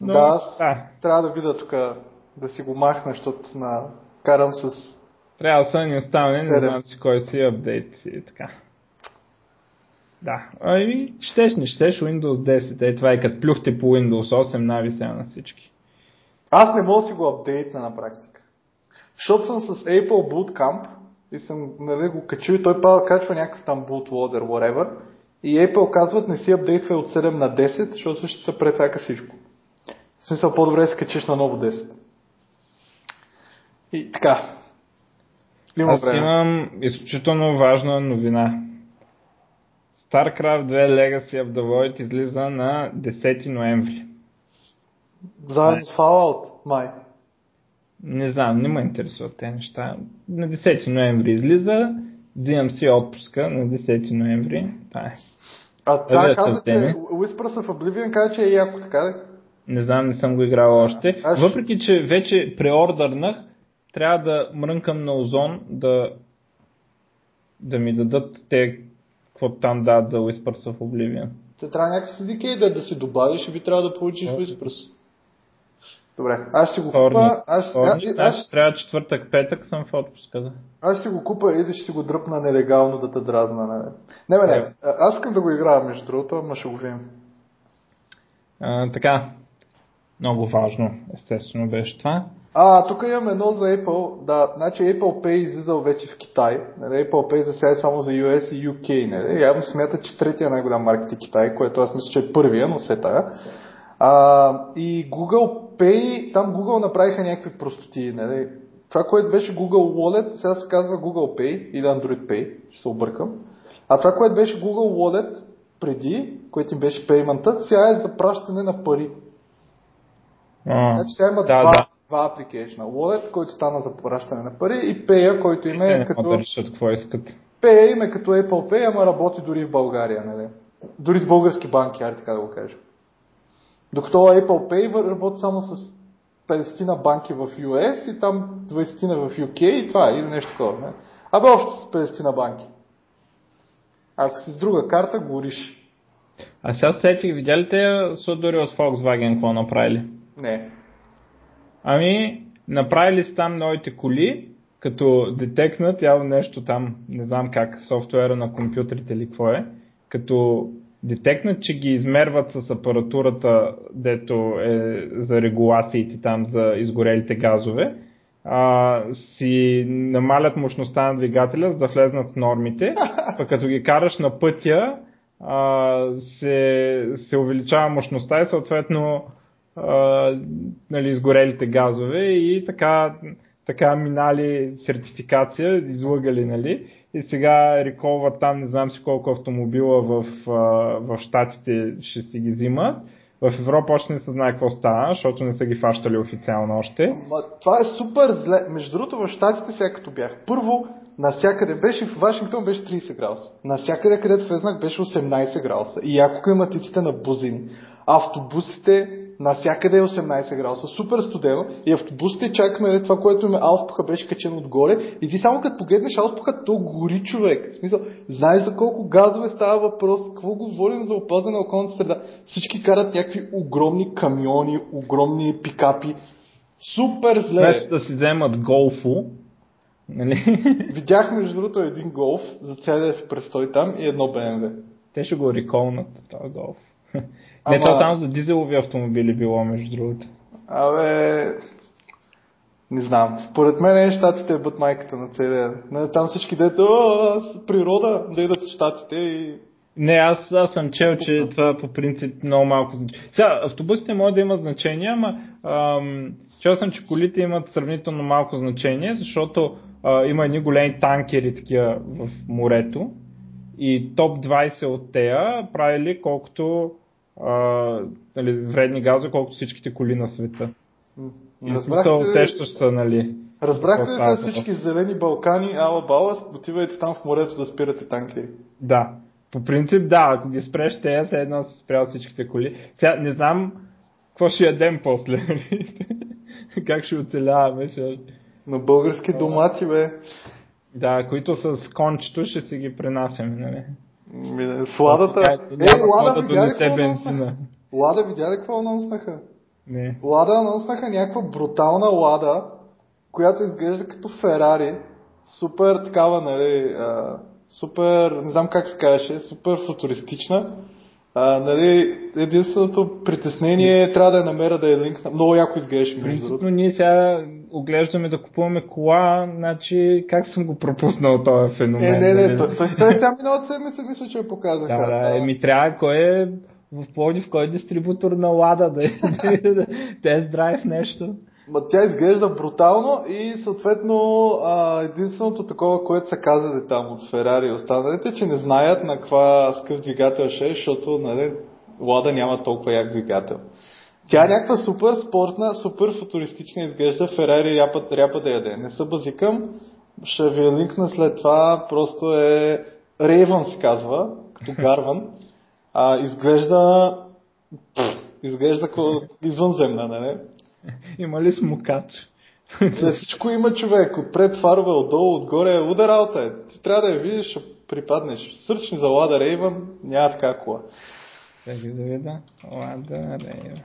Но, да, да, трябва да видя тук да си го махна, защото на... карам с трябва да са ни оставени, не знам си кой си апдейт и така. Да, ами щеш, не щеш Windows 10, е това е като плюхте по Windows 8, навися на всички. Аз не мога да си го апдейтна на практика. Защото съм с Apple Bootcamp и съм нали, го качил и той пада качва някакъв там bootloader, whatever. И Apple казват не си апдейтвай от 7 на 10, защото ще се прецака всичко. В смисъл по-добре да се качиш на ново 10. И така. Има Аз време. имам изключително важна новина. StarCraft 2 Legacy of the Void излиза на 10 ноември. Заедно с Fallout, май. Не знам, не ме интересуват тези неща. На 10 ноември излиза, взимам си отпуска на 10 ноември. Това е. А това каза, че Whispers of Oblivion каза, че е яко, така да? Не знам, не съм го играл още. Аш... Въпреки, че вече преордърнах, трябва да мрънкам на Озон да, да ми дадат те, какво там дадат за Whispers of Oblivion. Те трябва някакъв CDK да, да си добавиш и би трябва да получиш Whispers. Добре, аз ще го купа. Аз, аз, аз, аз, трябва четвъртък, петък съм в отпуска. Да. Аз ще го купа и да ще си го дръпна нелегално да те дразна. Не, не, не, не. Аз искам да го играя между другото, ама ще го видим. А, така, много важно, естествено беше това. А, тук имам едно за Apple. Да, значи Apple Pay излизал вече в Китай. Нали? Apple Pay за сега е само за US и UK. Нали? Явно смята, че третия най-голям маркет е Китай, което аз мисля, че е първия, но все тая. А, и Google Pay, там Google направиха някакви простоти. Нали? Това, което беше Google Wallet, сега се казва Google Pay или Android Pay, ще се объркам. А това, което беше Google Wallet преди, което им беше пеймента, сега е за пращане на пари. А, значи сега има да, два, да. Два апликейшна. Wallet, който стана за пращане на пари и Pay, който им е като... Да решат какво искат. Pay им е като Apple Pay, ама работи дори в България. Нали? Дори с български банки, аре така да го кажа. Докато Apple Pay работи само с 50 на банки в US и там 20 на в UK и това или нещо такова. Не? Абе общо с 50 на банки. Ако си с друга карта, гориш. А сега сетих, видя ли те судори от Volkswagen какво направили? Не. Ами, направили са там новите коли, като детекнат явно нещо там, не знам как, софтуера на компютрите или какво е, като детекнат, че ги измерват с апаратурата, дето е за регулациите там за изгорелите газове, а, си намалят мощността на двигателя, за да влезнат в нормите, пък като ги караш на пътя, а, се, се увеличава мощността и съответно а, нали, изгорелите газове и така, така минали сертификация, излъгали, нали? и сега реколват там не знам си колко автомобила в, в Штатите ще си ги взимат. В Европа още не се знае какво става, защото не са ги фащали официално още. Ма, това е супер зле. Между другото в Штатите сега като бях. Първо, навсякъде беше, в Вашингтон беше 30 градуса. Навсякъде, където влезнах, беше 18 градуса. И ако климатиците на бузини. Автобусите навсякъде е 18 градуса, супер студено и автобусите чак нали, това, което ме ауспуха беше качено отгоре и ти само като погледнеш ауспуха, то гори човек. В смисъл, знаеш за колко газове става въпрос, какво говорим за опазване на околната среда. Всички карат някакви огромни камиони, огромни пикапи. Супер зле. Вместо да си вземат голфо, Нали? Видях между другото един голф за целия си престой там и едно БМВ. Те ще го реколнат този голф. Ама... Не, то само за дизелови автомобили било, между другото. Абе, не знам. Според мен щатите е бът майката на целия. Не, там всички дете, природа, да идат в щатите и... Не, аз, аз съм чел, че това по принцип много малко значение. Сега, автобусите могат да имат значение, ама ам, чел съм, че колите имат сравнително малко значение, защото а, има едни големи танкери такива в морето и топ 20 от тея правили колкото а, нали, вредни газове, колкото всичките коли на света. Разбрахте, усещаш се, нали? Разбрахте ли за всички зелени Балкани, ала бала, отивайте там в морето да спирате танкери? Да. По принцип, да, ако ги спреш те, се едно си спрял всичките коли. Сега не знам какво ще ядем после. Нали? как ще оцеляваме. Ще... На български домати, бе. Да, които с кончето ще си ги пренасяме, нали? Сладата. Е, Лада видя ли какво анонснаха? Лада видя ли какво анонснаха? Не. Лада анонснаха някаква брутална Лада, която изглежда като Ферари. Супер такава, нали, а, супер, не знам как се казваше, супер футуристична. А, нали, единственото притеснение е, трябва да я намеря да е линк. Много яко изглеждаше между другото. Ние сега оглеждаме да купуваме кола, значи как съм го пропуснал този феномен? Е, не, не, той, той, той сега миналата седмица мисля, че я показаха. Да, да, еми трябва, кой е в Плодив, кой е дистрибутор на Лада, да е тест драйв нещо. Ма тя изглежда брутално и съответно а, единственото такова, което се каза там от Ферари и останалите, че не знаят на каква скъп двигател ще е, защото нали, Лада няма толкова як двигател. Тя е някаква супер спортна, супер футуристична изглежда, Ферари ряпа, ряпа да яде. Не са базикам, ще ви линкна след това, просто е Рейвън се казва, като Гарван. А, изглежда изглежда като извънземна, нали? Има ли смукач? Не, всичко има човек. Отпред фарове, отдолу, отгоре. Удар работа е. Ти трябва да я видиш, ще припаднеш. Сърчни за Лада Рейвън, няма така кола. Чакай да видя. Лада Рейвън.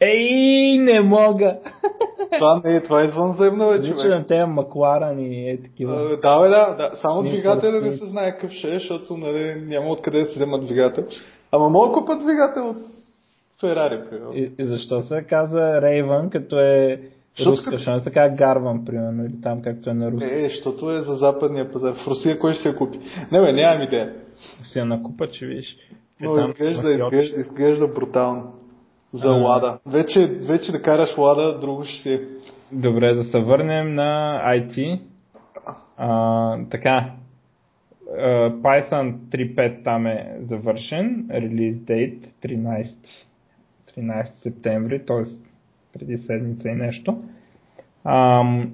Ей, не мога! Това не е, това е извънземно, бе, човек. на тези Макларани е такива. А, Да, бе, да, да. Само двигателя не се знае какъв ще е, защото нали, няма откъде да се взема двигател. Ама мога купа двигател от Ферари, примерно. И, и защо се казва Рейвън, като е Защото руска, защо не се казва Гарван, примерно, или там както е на руски. Е, защото е за западния пазар. В Русия кой ще се купи? Не, бе, нямам идея. Си я накупа, че виж. Е, Но изглежда, изглежда, изглежда брутално. За А. Лада. Вече, вече да караш Лада, друго ще си. е. Добре, да се върнем на IT. А, така. Python 3.5 там е завършен. Release date 13, 13 септември, т.е. преди седмица и нещо. Ам,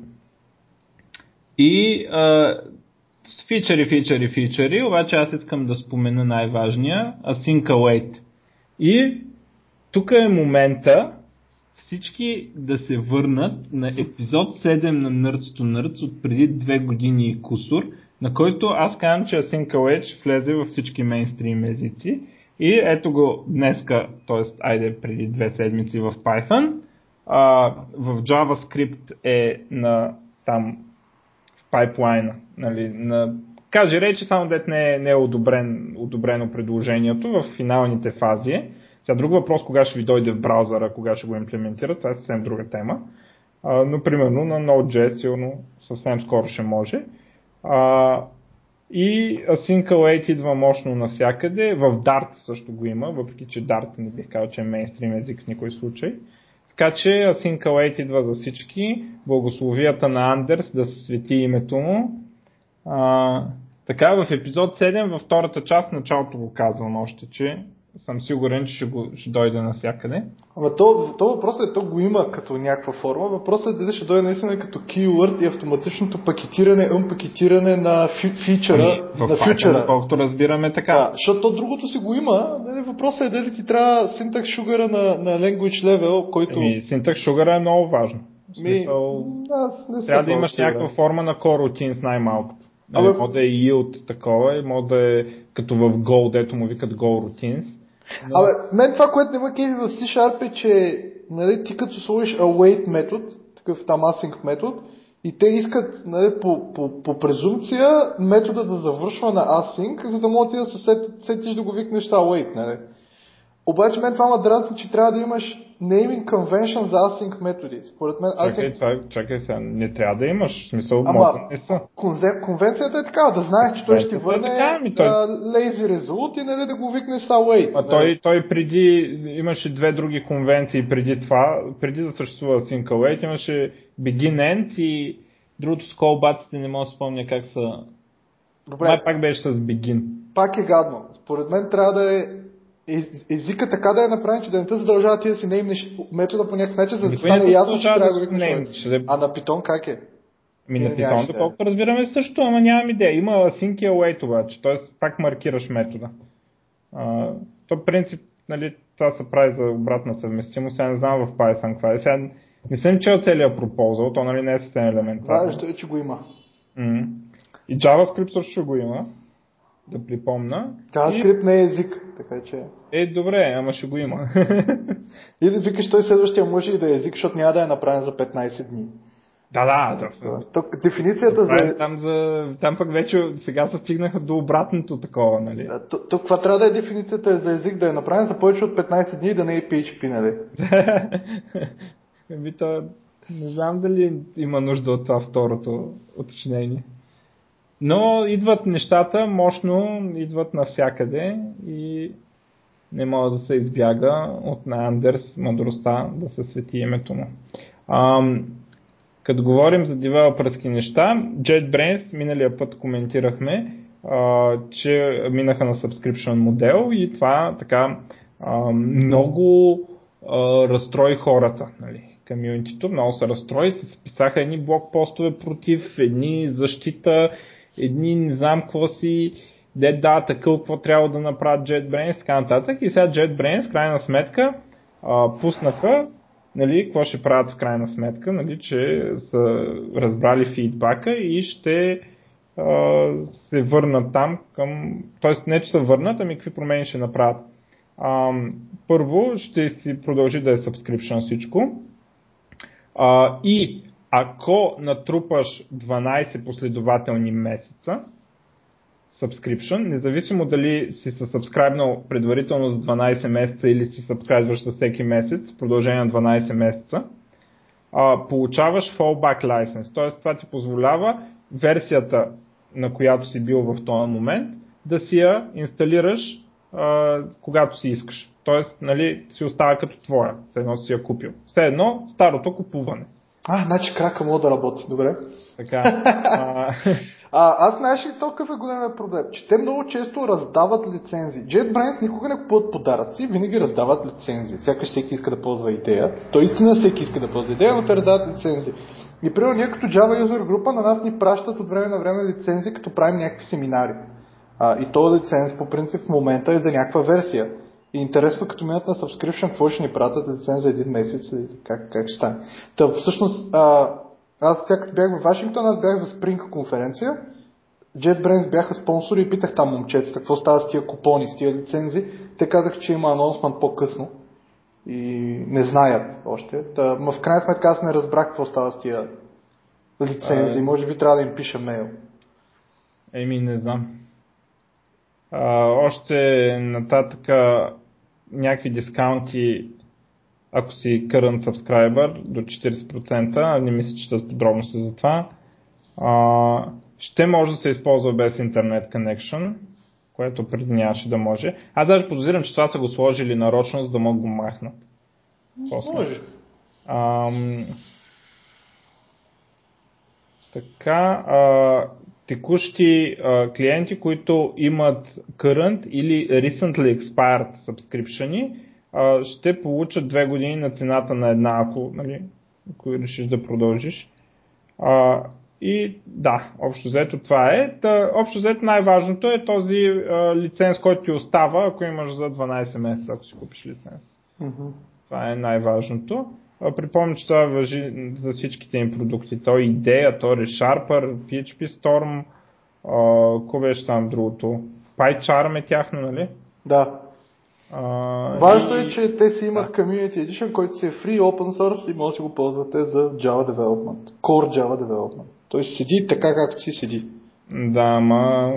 и а, с фичъри, фичъри, фичъри, обаче аз искам да спомена най-важния Async Await. И тук е момента всички да се върнат на епизод 7 на Nerds to Nerds от преди две години и кусор, на който аз казвам, че Async Await ще влезе във всички мейнстрим езици. И ето го днеска, т.е. айде преди две седмици в Python. А, в JavaScript е на там в пайплайна. Нали, на, каже рече, само дет не е, не е одобрен, одобрено предложението в финалните фази. е. Сега друг въпрос, кога ще ви дойде в браузъра, кога ще го имплементират, това е съвсем друга тема. А, но примерно на Node.js сигурно съвсем скоро ще може. А, и Async Await идва мощно навсякъде. В Dart също го има, въпреки че Dart не бих казал, че е мейнстрим език в никой случай. Така че Async Await идва за всички. Благословията на Андерс да се свети името му. А, така, в епизод 7, във втората част, началото го казвам още, че съм сигурен, че ще, го, ще дойде навсякъде. Ама то, то въпросът е, то го има като някаква форма. Въпросът е дали ще дойде наистина като keyword и автоматичното пакетиране, unпакетиране на фи, фичъра, Ами, на Python, фичъра. доколкото разбираме така. Да, защото то другото си го има. Нали, въпросът е дали ти трябва синтакс шугара на, на language level, който... Ами, Syntax Sugar е много важно. Ми, смисъл, аз не трябва да имаш някаква форма на coroutines най-малкото. Абе- Нали, може да е yield такова, може да е като в Go, дето му викат Go routines. Абе, мен това, което не ме кеви в C-Sharp е, че нали, ти като сложиш await метод, такъв там async метод, и те искат нали, по, по, по презумпция метода да завършва на async, за да може ти да се сет, сетиш да го викнеш await. Нали. Обаче мен това ма дразни, че трябва да имаш naming convention за async методи. Според мен Чакай, async това, чакай сега, не трябва да имаш. Смисъл, Ама- не са. Конве- Конвенцията е такава, да знаеш, че той ще е върне така, ами той- а, lazy result и нали, да го викнеш с await. А той, той преди, имаше две други конвенции преди това, преди да съществува Sync Await, имаше Begin End и другото с колбаците не мога да спомня как са. Добре. Май пак беше с Begin. пак е гадно. Според мен трябва да е езика така да е направен, че да не те задължава ти да си неймнеш метода по някакъв начин, за да стане ясно, че трябва да да го викнеш. ще да- А на Python как е? Ми на Python, нямаш идея. доколкото разбираме също, ама нямам идея. Има Sync и Await обаче, т.е. пак маркираш метода. А, то принцип, нали, това се прави за обратна съвместимост, сега не знам в Python каква е. Сега не съм чел целият пропозал, то нали не е съвсем елементарно. Важното е, че го има. М. И JavaScript също ще го има, да припомна. JavaScript не е език, така че... И, е, добре, ама ще го има. И да викаш, той следващия може и да е език, защото няма да е направен за 15 дни. Да, да. да. Тук, дефиницията това за... Е там, за... там пък вече сега се стигнаха до обратното такова, нали? Да, тук, тук това трябва да е дефиницията е за език да е направен за повече от 15 дни и да не е PHP, нали? Еми то, не знам дали има нужда от това второто уточнение. Но идват нещата мощно, идват навсякъде и не може да се избяга от на Андерс мъдростта да се свети името му. Като говорим за девелопърски неща, JetBrains миналия път коментирахме, а, че минаха на subscription модел и това така а, много а, разстрои хората. Нали комьюнитито, много се разстрои, се писаха едни блокпостове против, едни защита, едни не знам какво си, де да, такъв, какво трябва да направят JetBrains, така нататък. И сега JetBrains, крайна сметка, а, пуснаха, нали, какво ще правят в крайна сметка, нали, че са разбрали фидбака и ще а, се върнат там към... Тоест не, че се върнат, ами какви промени ще направят. А, първо ще си продължи да е subscription всичко. А, и ако натрупаш 12 последователни месеца, subscription, независимо дали си се сабскрайбнал предварително за 12 месеца или си сабскрайбваш за всеки месец, в продължение на 12 месеца, получаваш fallback license. Т.е. това ти позволява версията, на която си бил в този момент, да си я инсталираш когато си искаш. Тоест, нали, си остава като твоя, все едно си я купил. Все едно старото купуване. А, значи крака мога да работи, добре. Така. а... а, аз знаеш ли какъв е големия проблем? Че те много често раздават лицензии. JetBrains никога не купуват подаръци, винаги раздават лицензии. Сякаш всеки иска да ползва идея. То истина всеки иска да ползва идея, но те раздават лицензии. И примерно ние като Java User група на нас ни пращат от време на време лицензии, като правим някакви семинари. А, и този лиценз по принцип в момента е за някаква версия. И интересно, като минат на subscription, какво ще ни пратят лиценз за един месец или как, как ще стане. Та, всъщност, а, аз тя като бях в Вашингтон, аз бях за Spring конференция. JetBrains бяха спонсори и питах там момчетата какво става с тия купони, с тия лицензи. Те казах, че има анонсмент по-късно и не знаят още. Та, ма в крайна сметка аз не разбрах какво става с тия лицензи. А... Може би трябва да им пиша мейл. Еми, не знам. А, още нататък някакви дискаунти, ако си current subscriber до 40%, не мисля, че с подробности за това, а, ще може да се използва без интернет connection, което преди нямаше да може. Аз даже подозирам, че това са го сложили нарочно, за да могат го махнат. Може. Ам... Така, а, текущи а, клиенти, които имат current или recently expired subscription, а, ще получат две години на цената на една, ако, нали, ако решиш да продължиш. А, и да, общо взето това е. Та, общо взето най-важното е този а, лиценз, който ти остава, ако имаш за 12 месеца, ако си купиш лиценз. Mm-hmm. Това е най-важното. Припомням, че това въжи за всичките им продукти. То идея, то ReSharper, PHP Storm, какво беше там другото? PyCharm е тяхно, нали? Да. А, Важно и... е, че те си имат да. Community Edition, който си е free open source и може да го ползвате за Java Development. Core Java Development. Той седи така, както си седи. Да, ма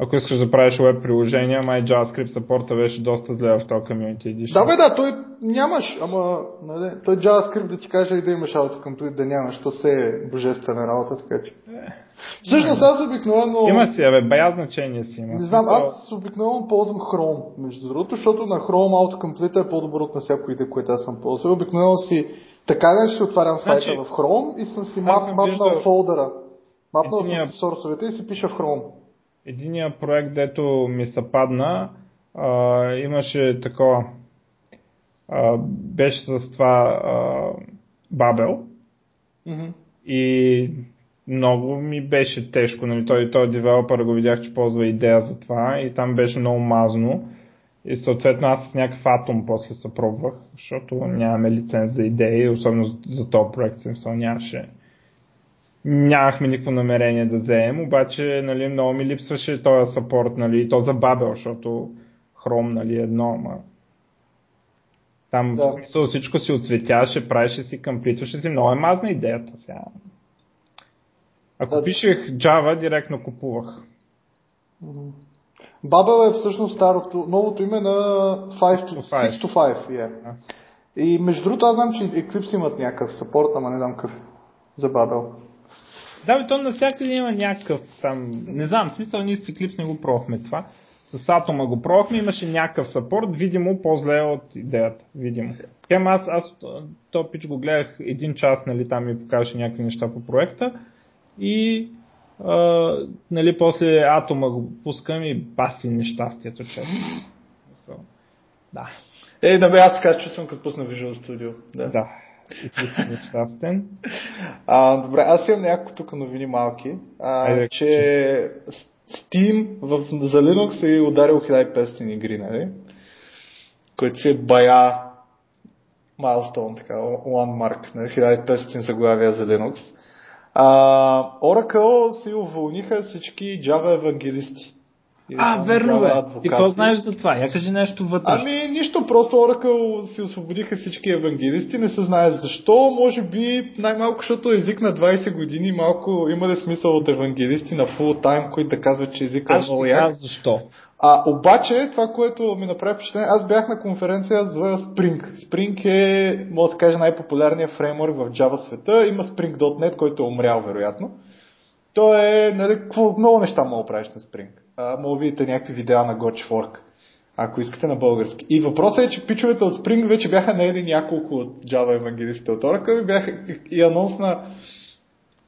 ако искаш да правиш веб приложения, май JavaScript саппорта беше доста зле в този Community Edition. Да, бе, да, той нямаш, ама нали, той JavaScript да ти каже и да имаш autocomplete, да нямаш, то се е божествена работа, така че. Е, Всъщност аз обикновено... Има си, абе, бая значение си има. Не знам, аз обикновено ползвам Chrome, между другото, защото на Chrome autocomplete е по-добро от на всяко иде, което аз съм ползвал. Обикновено си така да ще отварям сайта значи, в Chrome и съм си мап, мапнал виждал... фолдъра. Мапнал съм си сорсовете и си пиша в Chrome единия проект, дето ми се падна, а, имаше такова, а, беше с това а, Бабел mm-hmm. и много ми беше тежко, нали, той, той девелопър го видях, че ползва идея за това и там беше много мазно. И съответно аз с някакъв атом после се пробвах, защото нямаме лиценз за идеи, особено за, за този проект, смисъл нямаше нямахме никакво намерение да вземем, обаче нали, много ми липсваше този сапорт, нали, то за Babel, защото Chrome нали, е едно, ма Там Да. да. всичко си отцветяваше, правеше си, къмплитваше си. Много е мазна идеята сега. Ако Да. пишех Java, директно купувах. Babel е всъщност старото, новото име на 5 to, 5. 6 to 5. Yeah. Да. И между другото, аз знам, че Eclipse имат някакъв съпорт, ама не знам какъв е за Babel. Да, бе, то навсякъде има някакъв там, не знам, смисъл ние с Eclipse не го пробвахме това. С Атома го пробвахме, имаше някакъв съпорт, видимо по-зле от идеята, видимо. Тем аз, аз то пич го гледах един час, нали, там ми покажеше някакви неща по проекта и а, нали, после Атома го пускам и баси нещастието, честно. Да, Е, да бе, аз така чувствам, като пусна Visual Studio. Да. да. А, добре, аз имам няколко тук новини малки, а, Айде. че Steam в, за Linux е ударил 1500 игри, нали? Което си е бая milestone, така, landmark, нали? 1500 заглавия за Linux. А, Oracle си уволниха всички Java евангелисти. И А, верно бе. Ти какво знаеш за това? Я кажи нещо вътре. Ами нищо, просто Oracle си освободиха всички евангелисти, не се знае защо, може би най-малко, защото език на 20 години малко има ли смисъл от евангелисти на full time, които да казват, че езика е много як. защо. А, обаче, това, което ми направи впечатление, аз бях на конференция за Spring. Spring е, може да се каже, най-популярният фреймворк в Java света. Има Spring.NET, който е умрял, вероятно. То е, нали, какво, много неща мога да правиш на Spring. А, мога да видите някакви видеа на Gotch ако искате на български. И въпросът е, че пичовете от Spring вече бяха наели няколко от Java евангелистите от Oracle и, бяха, и анонс на,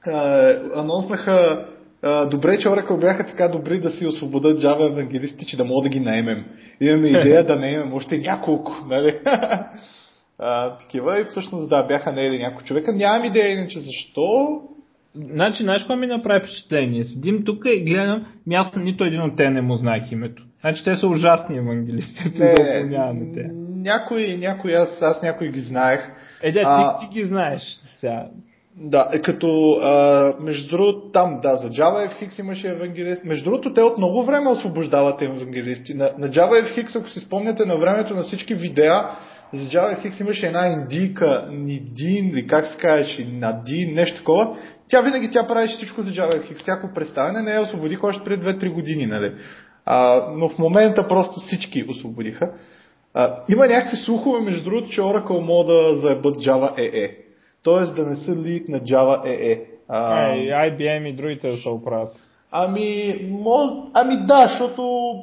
а, анонснаха а, добре, че Oracle бяха така добри да си освободят Java евангелисти, че да мога да ги наемем. Имаме идея да наемем още няколко, нали? а, такива и всъщност да, бяха наели няколко човека. Нямам идея иначе защо. Значи, знаеш какво ми направи впечатление? Седим тук и гледам, място нито един от те не му знаех името. Значи те са ужасни евангелисти, Не, уволняваме те. някои, някои, аз, аз някои ги знаех. Е, де, А- ти, ти ги знаеш. Сега. Да, е като а, между другото там, да, за Java FX имаше евангелист. Между другото, те от много време освобождават евангелисти. На, на Java FX, ако си спомняте на времето на всички видеа, за Java FX имаше една индийка, Нидин, или как се казваше, Надин, нещо такова. Тя винаги тя правеше всичко за Java FX, всяко представяне, не я освободиха още преди 2-3 години, нали? А, но в момента просто всички освободиха. А, има някакви слухове, между другото, че Oracle могат да заебат Java EE. Тоест да не са лид на Java EE. А, Ай, IBM и другите да се оправят. ами, мож... ами да, защото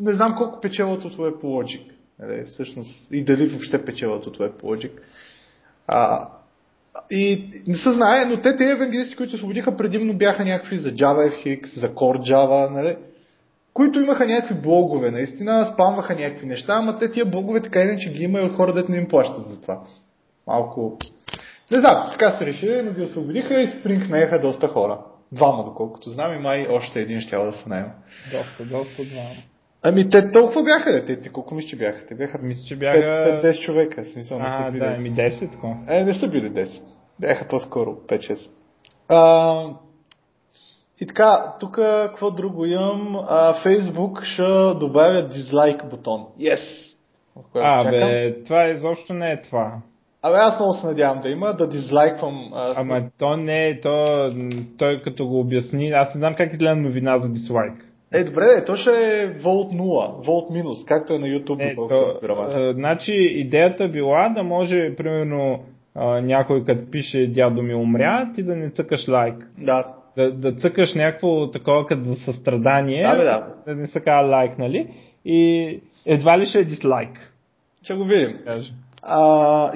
не знам колко печелят от WebLogic. Нали, всъщност, и дали въобще печелят от WebLogic. А, и не се знае, но те, те евангелисти, които освободиха предимно бяха някакви за JavaFX, за Core Java, нали? които имаха някакви блогове, наистина спамваха някакви неща, ама те тия блогове така иначе ги има и хора, дето не им плащат за това. Малко... Не знам, така се решили, но ги освободиха и Spring наеха доста хора. Двама, доколкото знам, и май още един ще да се наема. Доста, доста двама. Ами те толкова бяха? Те, те колко мисля, че бяха? Те бяха Мисля, че 5, бяха... 10 човека, смисъл не са били. да, ми 10 такова. Е, не са били 10. Бяха по-скоро 5-6. А, и така, тук какво друго имам? А, Facebook ще добавя дизлайк бутон. Yes! А, чакам. бе, това изобщо не е това. Абе, аз много се надявам да има, да дизлайквам. А, Ама то не е, то, той като го обясни, аз не знам как изгледа новина за дислайк. Е, добре, е, то ще е волт 0, волт минус, както е на YouTube, Не, колкото разбирам а, значи идеята била да може, примерно, а, някой като пише дядо ми умря, ти да не цъкаш лайк. Да, Да, да цъкаш някакво такова като състрадание, Да, бе, да. да не се казва лайк, нали? И едва ли ще е дислайк, ще го видим. каже.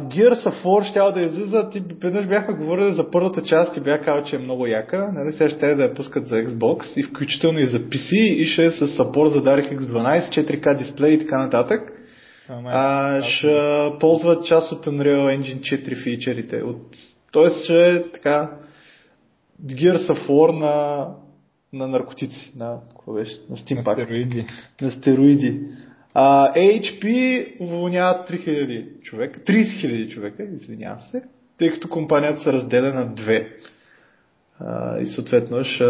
Gears of War ще да излиза. Ти веднъж бяхме говорили за първата част и бях казал, че е много яка. Нали, сега ще да я пускат за Xbox и включително и за PC и ще е с съпорт за DirectX 12, 4K дисплей и така нататък. Ама, А, ще ползват част от Unreal Engine 4 фичерите. От... Тоест ще е така Gears of War на, на наркотици, на, какво беше? на на Steam Pack стероиди. на стероиди. А, HP уволняват 3000 човека, 30 000 човека, извинявам се, тъй като компанията се разделя на две. А, и съответно ще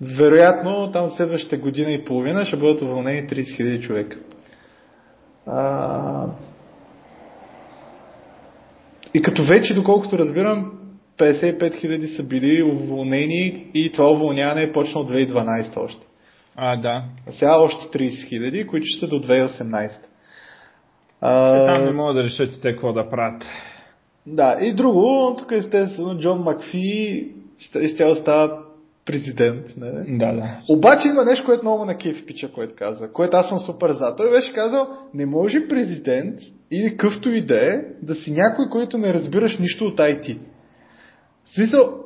вероятно там следващата година и половина ще бъдат уволнени 30 000 човека. А, И като вече, доколкото разбирам, 55 000 са били уволнени и това уволняване е почнало 2012 още. А, да. А сега още 30 000, които ще са до 2018. А... Е, там не могат да решат и те какво да правят. Да, и друго, тук естествено Джон Макфи ще, ще остава президент. Не? Да, да. Обаче има нещо, което много на кеф пича, което каза, което аз съм супер за. Той беше казал, не може президент или къвто и да е, да си някой, който не разбираш нищо от IT. В смисъл,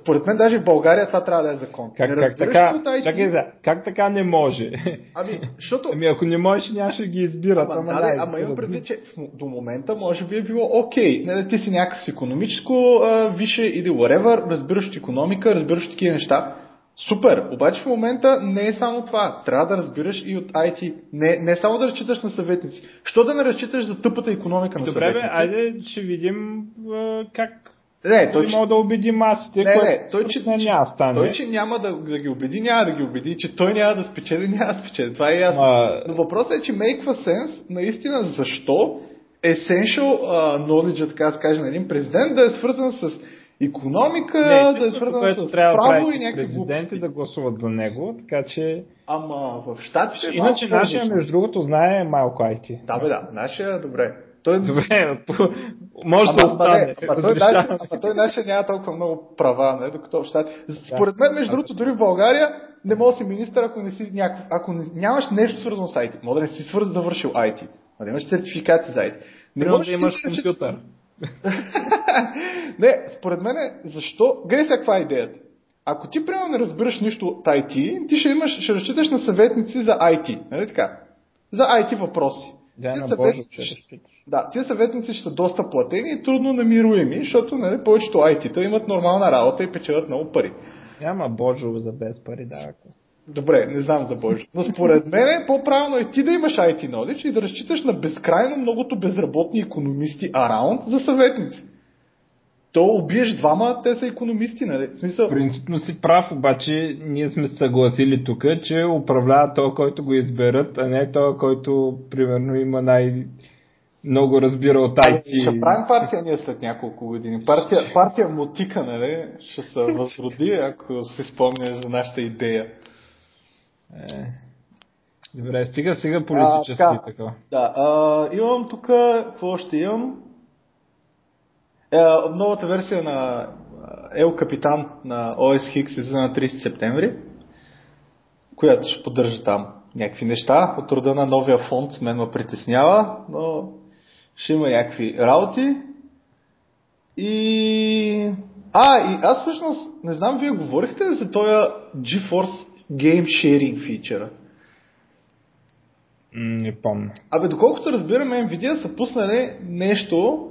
според мен даже в България това трябва да е закон. Как, не как, така. Чакай, как така не може? Ами, защото... Ами ако не можеш, нямаше ги избират. Ама, ама, да, ама имам предвид, че до момента може би е било окей. Okay. ти си някакъв с економическо а, више или whatever, разбираш от економика, разбираш от такива неща. Супер! Обаче в момента не е само това. Трябва да разбираш и от IT. Не, не само да разчиташ на съветници. Що да не разчиташ за тъпата економика на Добре, съветници? Добре, айде ще видим а, как не, той, че... мога да убеди масите, не, не, той, че, не няма стане. Той, че няма да, да ги убеди, няма да ги убеди, че той няма да спечели, няма да спечели. Това е ясно. А... Но въпросът е, че make sense наистина защо essential uh, knowledge, така да се каже, на един президент да е свързан с економика, не, да е свързан с право и някакви глупости. да гласуват за него, така че... Ама в щатите е Иначе нашия, между другото, знае малко IT. Да, бе, да, нашия, добре. Той... Добре, може ама, да остане. Ама, ама, той, даже, ама той нашия няма толкова много права, не, докато в щати. Според мен, между другото, дори в България не може да си министър, ако не си някакъв, ако нямаш нещо свързано с IT. Може да не си свързан завършил IT. А да имаш сертификати за IT. Не можеш да имаш компютър. не, според мен, защо? Гледай сега каква е идеята. Ако ти примерно не разбираш нищо от IT, ти ще, имаш, ще разчиташ на съветници за IT. Нали така? За IT въпроси. Да, на Боже, ще да, тези съветници ще са доста платени и трудно намируеми, защото нали, повечето IT-та имат нормална работа и печелят много пари. Няма Божо за без пари, да. Добре, не знам за Божо. Но според мен е по-правилно е ти да имаш IT knowledge и да разчиташ на безкрайно многото безработни економисти араунд за съветници. То убиеш двама, те са економисти, нали? В смисъл... Принципно си прав, обаче ние сме съгласили тук, че управлява то, който го изберат, а не то, който примерно има най- много разбира от IT. Ами, ще правим партия ние след няколко години. Партия, партия Мотика, нали? Ще се възроди, ако си спомняш за нашата идея. Е, добре, стига сега политически а, така. Да, а, имам тук, какво ще имам? Е, новата версия на El Capitan на OS X излиза на 30 септември, която ще поддържа там някакви неща. От рода на новия фонд мен ме притеснява, но ще има някакви работи. И... А, и аз всъщност, не знам, вие говорихте за този GeForce Game Sharing фичъра? Не помня. Абе, доколкото разбираме, Nvidia са пуснали нещо,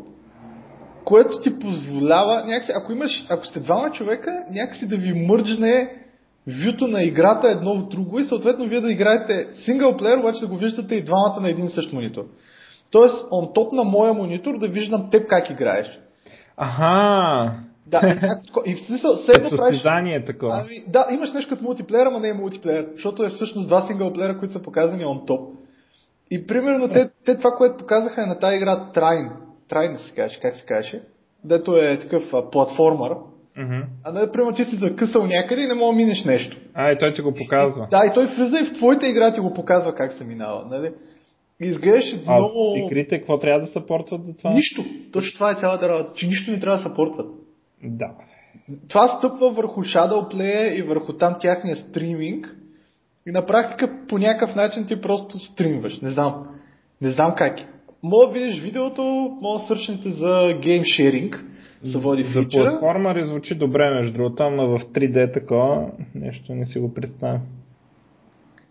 което ти позволява, някакси, ако, имаш, ако сте двама човека, някакси да ви мърджне вюто на играта едно в друго и съответно вие да играете синглплеер, обаче да го виждате и двамата на един и същ монитор. Тоест, он топ на моя монитор да виждам теб как играеш. Аха. Да, и в смисъл, седно правиш... е такова. Ами, да, имаш нещо като мултиплеер, ама не е мултиплеер, защото е всъщност два синглплеера, които са показани он топ. И примерно те, те това, което показаха е на тази игра Трайн. Трайн се каже, как се каже? Дето е такъв а, платформер. Mm-hmm. А не, примерно ти си закъсал някъде и не мога да минеш нещо. А, и той ти го показва. И, да, и той влиза и в твоята игра ти го показва как се минава. Нали? Изглеждаше а много... игрите какво трябва да съпортват за това? Нищо. Точно това е цялата работа, че нищо не трябва да съпортват. Да. Това стъпва върху Shadowplay и върху там тяхния стриминг и на практика по някакъв начин ти просто стримваш. Не знам. Не знам как. Мога да видиш видеото, мога да сърчнете за Sharing, се води за фичера. За платформа звучи добре между другото, ама в 3D такова нещо не си го представям.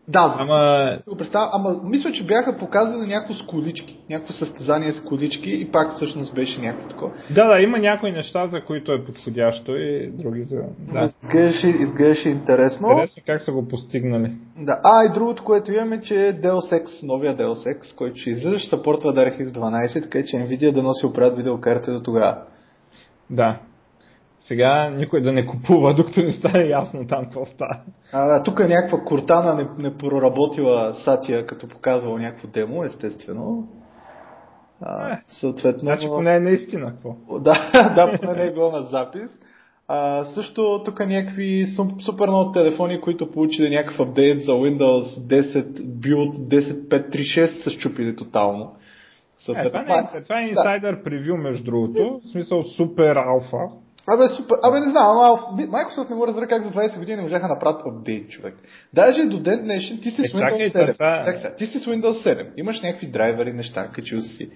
Да, ама... си го представя, ама мисля, че бяха показани някакво с колички, някакво състезание с колички и пак всъщност беше някакво такова. Да, да, има някои неща, за които е подходящо и други за... Да. Изглеждаше, изглеждаше интересно. Интересно как са го постигнали. Да, а и другото, което имаме, че Deus Ex, новия Deus Ex, който ще излиза, ще съпортва DirectX 12, така че Nvidia да носи оправят видеокарта до тогава. Да, сега никой да не купува, докато не стане ясно там какво става. А, да, тук е някаква куртана не, не проработила Сатия, като показвала някакво демо, естествено. А, е, съответно. Значи поне е наистина какво? Да, да, поне не е било на запис. А, също тук някакви супер много телефони, които получили някакъв апдейт за Windows 10 Build 10.536 са щупили тотално. Е, това, не, е, това е инсайдър да. превю, между другото, в смисъл супер алфа. Абе, супер, абе не знам, ама Microsoft не го разбира как за 20 години не можаха да направят апдейт, човек. Даже до ден днешен ти си с е, Windows 7. Това... Так, ти си с Windows 7. Имаш някакви драйвери, неща, качил си.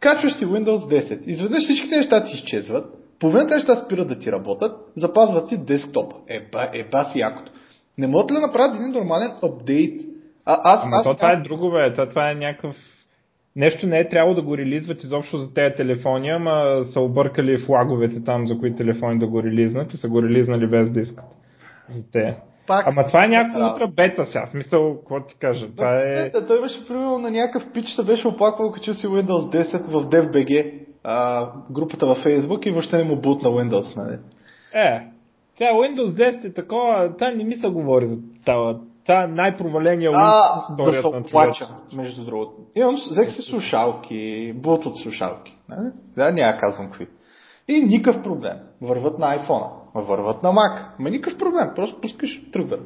Качваш си Windows 10. Изведнъж всичките неща ти изчезват. Половината неща спират да ти работят, запазват ти десктоп. Еба, еба си якото. Не могат ли да направят един нормален апдейт? А, аз, Ама аз, то това е друго, бе. Това, това е някакъв Нещо не е трябвало да го релизват изобщо за тези телефони, ама са объркали флаговете там, за които телефони да го релизнат и са го релизнали без да искат. Те. Пак, Ама това е някаква утра бета сега. Смисъл, какво ти кажа? Това е... той имаше примерно на някакъв пич, се беше оплаквал, качил си Windows 10 в DevBG, а, групата във Facebook и въобще не му бут на Windows, нали? Е, тя Windows 10 е такова, та не ми се говори за това това е най-проваления а, да се оплача, между другото. Имам, взех си слушалки, от слушалки. Не? Да, няма казвам какви. И никакъв проблем. Върват на iPhone, върват на Mac. Ма никакъв проблем, просто пускаш, тръгват.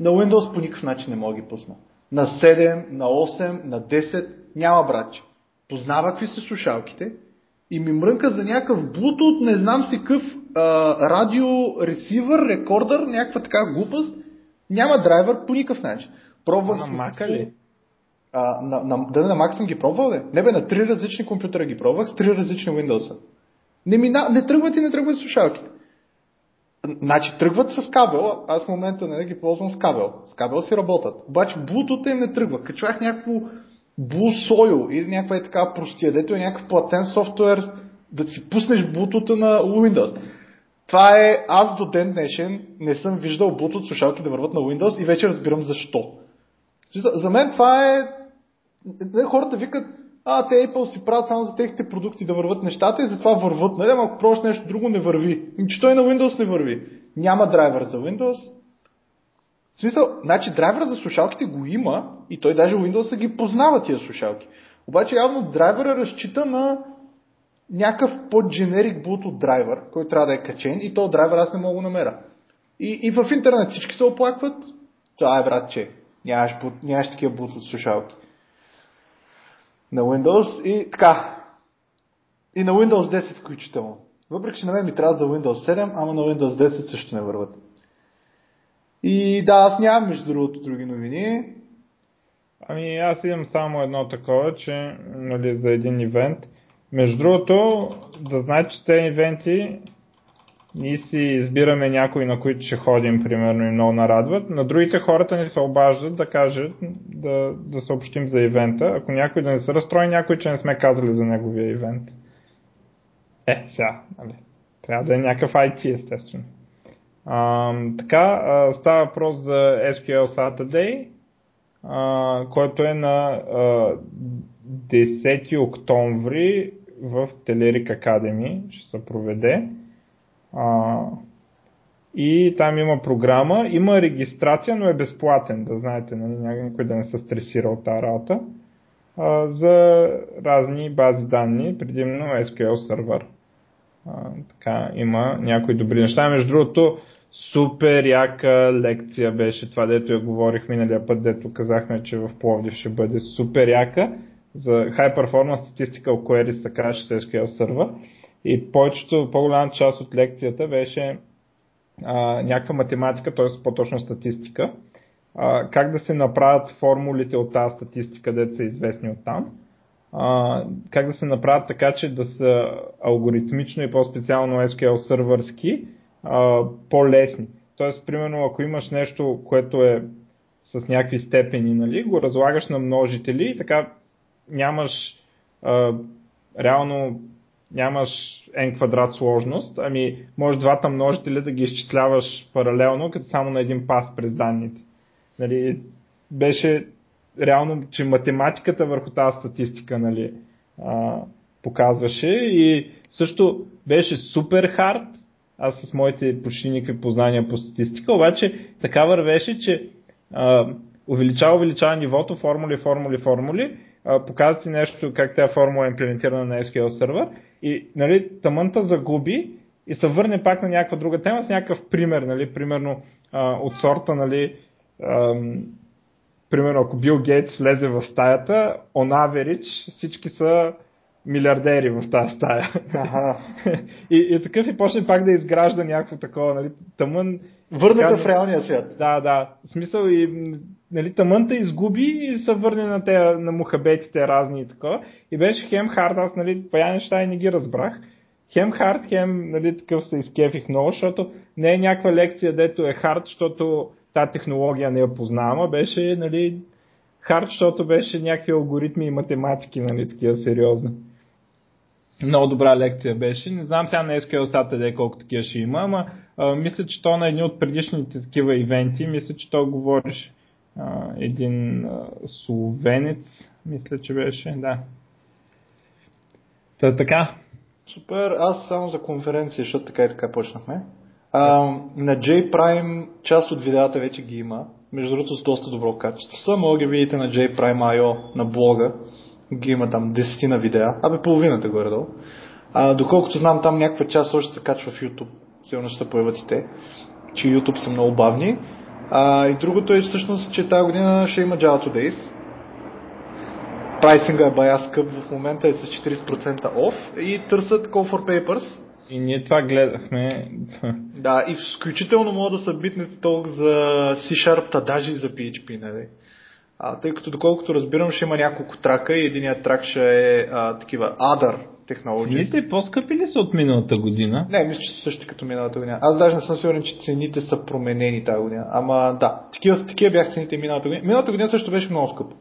На Windows по никакъв начин не мога ги пусна. На 7, на 8, на 10 няма братче. Познава какви са слушалките и ми мрънка за някакъв Bluetooth, не знам си какъв радио ресивър, рекордър, някаква така глупост няма драйвер по никакъв начин. Пробвах на Mac ли? А, на, на, да, на Mac съм ги пробвал, ли? Не бе, на три различни компютъра ги пробвах с три различни Windows. Не, мина, не тръгват и не тръгват слушалки. Значи тръгват с кабел, аз в момента не ги ползвам с кабел. С кабел си работят. Обаче Bluetooth им не тръгва. Качвах някакво Blue Soil или някаква е така простия, дето е някакъв платен софтуер да си пуснеш Bluetooth на Windows. Това е, аз до ден днешен не съм виждал Bluetooth слушалки да върват на Windows и вече разбирам защо. За мен това е... Хората викат, а, те Apple си правят само за техните продукти да върват нещата и затова върват. Нали, ако пробваш нещо друго, не върви. Че той на Windows не върви. Няма драйвер за Windows. В смисъл, значи драйвер за слушалките го има и той даже Windows ги познава тия слушалки. Обаче явно драйвера разчита на някакъв по-дженерик Bluetooth драйвер, който трябва да е качен и то драйвер аз не мога да намеря. И, и в интернет всички се оплакват. Това е брат, че нямаш, нямаш такива Bluetooth слушалки. На Windows и така. И на Windows 10 включително. Въпреки, че на мен ми трябва за Windows 7, ама на Windows 10 също не върват. И да, аз нямам между другото други новини. Ами аз имам само едно такова, че нали, за един ивент – между другото, да знаете, че те ивенти ние си избираме някои, на които ще ходим, примерно, и много нарадват. На другите хората ни се обаждат да кажат, да, да съобщим за ивента. Ако някой да не се разстрои, някой, че не сме казали за неговия ивент. Е, сега, нали. Трябва да е някакъв IT, естествено. А, така, а, става въпрос за SQL Saturday, а, който е на а, 10 октомври в Телерик Academy ще се проведе. А, и там има програма, има регистрация, но е безплатен, да знаете, нали, никой да не се стресира от тази работа, а, за разни бази данни, предимно SQL сервер. Така, има някои добри неща. Между другото, супер яка лекция беше това, дето я говорих миналия път, дето казахме, че в Пловдив ще бъде супер яка за High Performance Statistical Queries, така ще се SQL Server. И повечето, по-голяма част от лекцията беше а, някаква математика, т.е. по-точно статистика. А, как да се направят формулите от тази статистика, където са известни от там. А, как да се направят така, че да са алгоритмично и по-специално SQL сервърски по-лесни. Тоест, примерно, ако имаш нещо, което е с някакви степени, нали, го разлагаш на множители и така нямаш а, реално нямаш n квадрат сложност, ами може двата множителя да ги изчисляваш паралелно, като само на един пас през данните. Нали, беше реално, че математиката върху тази статистика нали, а, показваше. И също беше супер хард, аз с моите почти никакви познания по статистика, обаче така вървеше, че а, увеличава, увеличава нивото, формули, формули, формули а, показва ти нещо, как тази формула е имплементирана на SQL сервер и нали, тъмънта загуби и се върне пак на някаква друга тема с някакъв пример, нали, примерно а, от сорта, нали, ам, примерно ако Бил Гейтс влезе в стаята, on average всички са милиардери в тази стая. Ага. и, и такъв и почне пак да изгражда някакво такова, нали, тъмън. Върната така, в реалния свят. Да, да. В смисъл и нали, тъмънта изгуби и се върне на, те, на мухабетите разни и такова. И беше хем хард, аз нали, пая неща и не ги разбрах. Хем хард, хем нали, такъв се изкефих много, защото не е някаква лекция, дето е хард, защото тази технология не я познавам, беше нали, хард, защото беше някакви алгоритми и математики, нали, такива сериозни. Много добра лекция беше. Не знам сега на SQL Saturday колко такива ще има, ама а, мисля, че то на едни от предишните такива ивенти, мисля, че то говориш а, един а, словенец, мисля, че беше, да. Та, така. Супер, аз само за конференция, защото така и така почнахме. А, на J-Prime част от видеята вече ги има, между другото с доста добро качество. Само ги видите на JPrime.io на блога ги има там десетина видеа, абе половината горе-долу. А, доколкото знам, там някаква част още се качва в YouTube. Сигурно ще се появят и те, че YouTube са много бавни. А, и другото е всъщност, че тази година ще има Java Days. Прайсинга е бая скъп в момента е с 40% off и търсят Call for Papers. И ние това гледахме. Да, и включително могат да са битнете толкова за C-Sharp, та даже и за PHP, нали? А, тъй като доколкото разбирам, ще има няколко трака и единият трак ще е а, такива Other технологии. Цените по-скъпи ли са от миналата година? Не, мисля, че са същи като миналата година. Аз даже не съм сигурен, че цените са променени тази година. Ама да, такива, такива бях цените миналата година. Миналата година също беше много скъпо.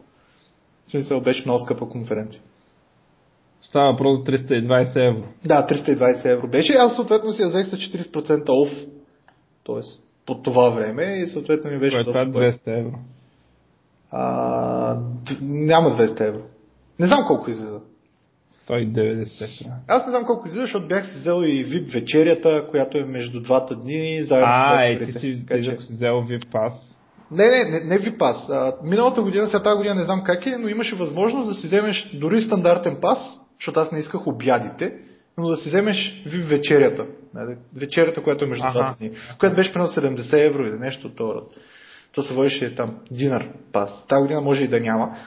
В смисъл беше много скъпа конференция. Става въпрос за 320 евро. Да, 320 евро беше. Аз съответно си я взех с 40% off. Тоест, по това време и съответно ми беше Кое е 200 евро. А, няма 200 евро. Не знам колко излиза. 190 евро. Аз не знам колко излиза, защото бях си взел и VIP вечерята, която е между двата дни, заедно а, е, ти Така ти, че- си взел VIP пас. Не, не, не, не VIP пас. А, миналата година, сега тази година не знам как е, но имаше възможност да си вземеш дори стандартен пас, защото аз не исках обядите, но да си вземеш VIP вечерята. Вечерята, която е между двата дни. Която беше примерно 70 евро или нещо от род. То се водеше там динар пас. Тази година може и да няма.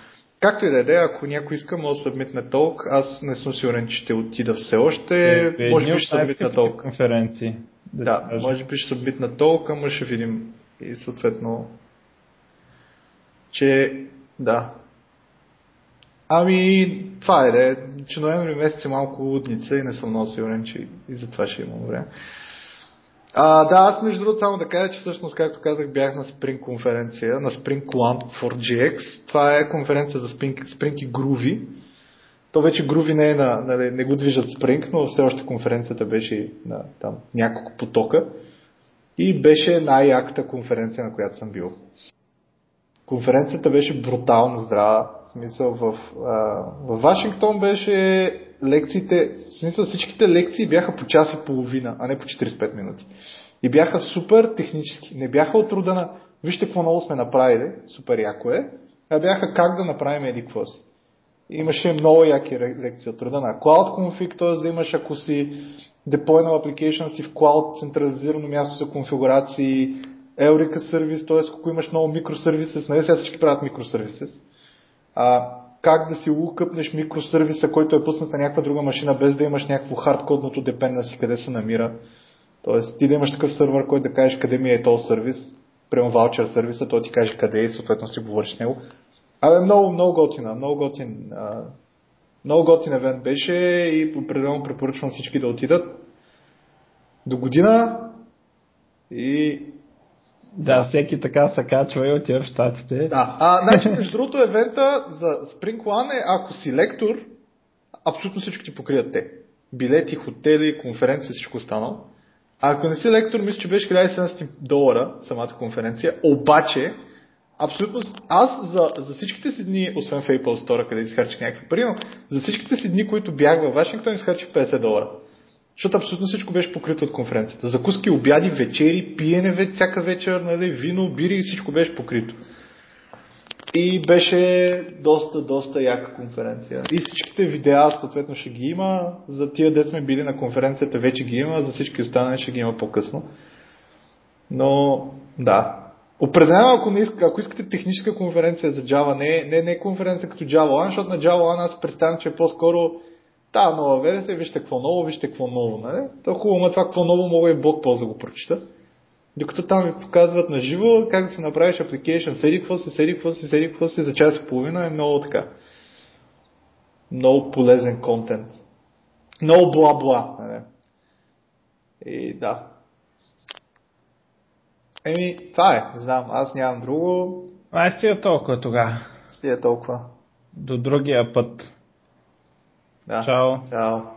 Както и да е, ако някой иска, може да събмитне толк. Аз не съм сигурен, че ще отида все още. Е, може едни би ще събмитна най-скъпите толк. конференции. Да, Да, може би ще събмитна толк, ама ще видим. И съответно, че да. Ами, това е, да е, че ноември месец е малко лудница и не съм много сигурен, че и за това ще имам време. А, да, аз между другото само да кажа, че всъщност, както казах, бях на Spring конференция, на Spring One for GX. Това е конференция за Spring, Spring и Groovy. То вече Groovy не е на, нали, не го движат Spring, но все още конференцията беше на там няколко потока. И беше най-яката конференция, на която съм бил. Конференцията беше брутално здрава. В смисъл в, а, в Вашингтон беше лекциите, в смисъл всичките лекции бяха по час и половина, а не по 45 минути. И бяха супер технически. Не бяха от рода на вижте какво много сме направили, супер яко е, а бяха как да направим еди какво си. Имаше много яки лекции от рода на Cloud Config, т.е. да имаш ако си deployнал application си в Cloud, централизирано място за конфигурации, Eurica сервис, т.е. ако имаш много микросервисес, нали сега всички правят микросервисес, а, как да си лукъпнеш микросервиса, който е пуснат на някаква друга машина, без да имаш някакво хардкодното dependency, къде се намира. Тоест, ти да имаш такъв сървър, който да кажеш къде ми е този сервис, прямо ваучер сервиса, той ти каже къде е и съответно си говориш с него. Абе, много, много готина, много готин, а, много готин евент беше и определено препоръчвам всички да отидат до година и Да, всеки така се качва и отива в щатите. Да, а, значи, между другото, евента за Spring е, ако си лектор, абсолютно всичко ти покрият те. Билети, хотели, конференция, всичко останало. А ако не си лектор, мисля, че беше 1700 долара самата конференция, обаче, абсолютно, аз за, за всичките си дни, освен в Apple Store, къде изхарчих някакви пари, но за всичките си дни, които бях във Вашингтон, изхарчих 50 долара. Защото абсолютно всичко беше покрито от конференцията. Закуски, обяди, вечери, пиене всяка вечер, нали, вино, бири, всичко беше покрито. И беше доста, доста яка конференция. И всичките видеа съответно ще ги има. За тия дет сме били на конференцията вече ги има, за всички останали ще ги има по-късно. Но да. Определено, ако, не иска, ако искате техническа конференция за Java, не, не, не конференция като Java One, защото на Java One аз представям, че е по-скоро та нова версия, вижте какво ново, вижте какво ново. Нали? То хубаво, но това какво ново мога и блог пост да го прочита. Докато там ви показват на живо как да си направиш application, седи какво си, седи какво си, седи какво си за час и половина е много така. Много полезен контент. Много бла-бла. Нали? И да. Еми, това е. Знам, аз нямам друго. Ай, стига толкова тогава. Стига толкова. До другия път. Ja. Ciao. Ciao.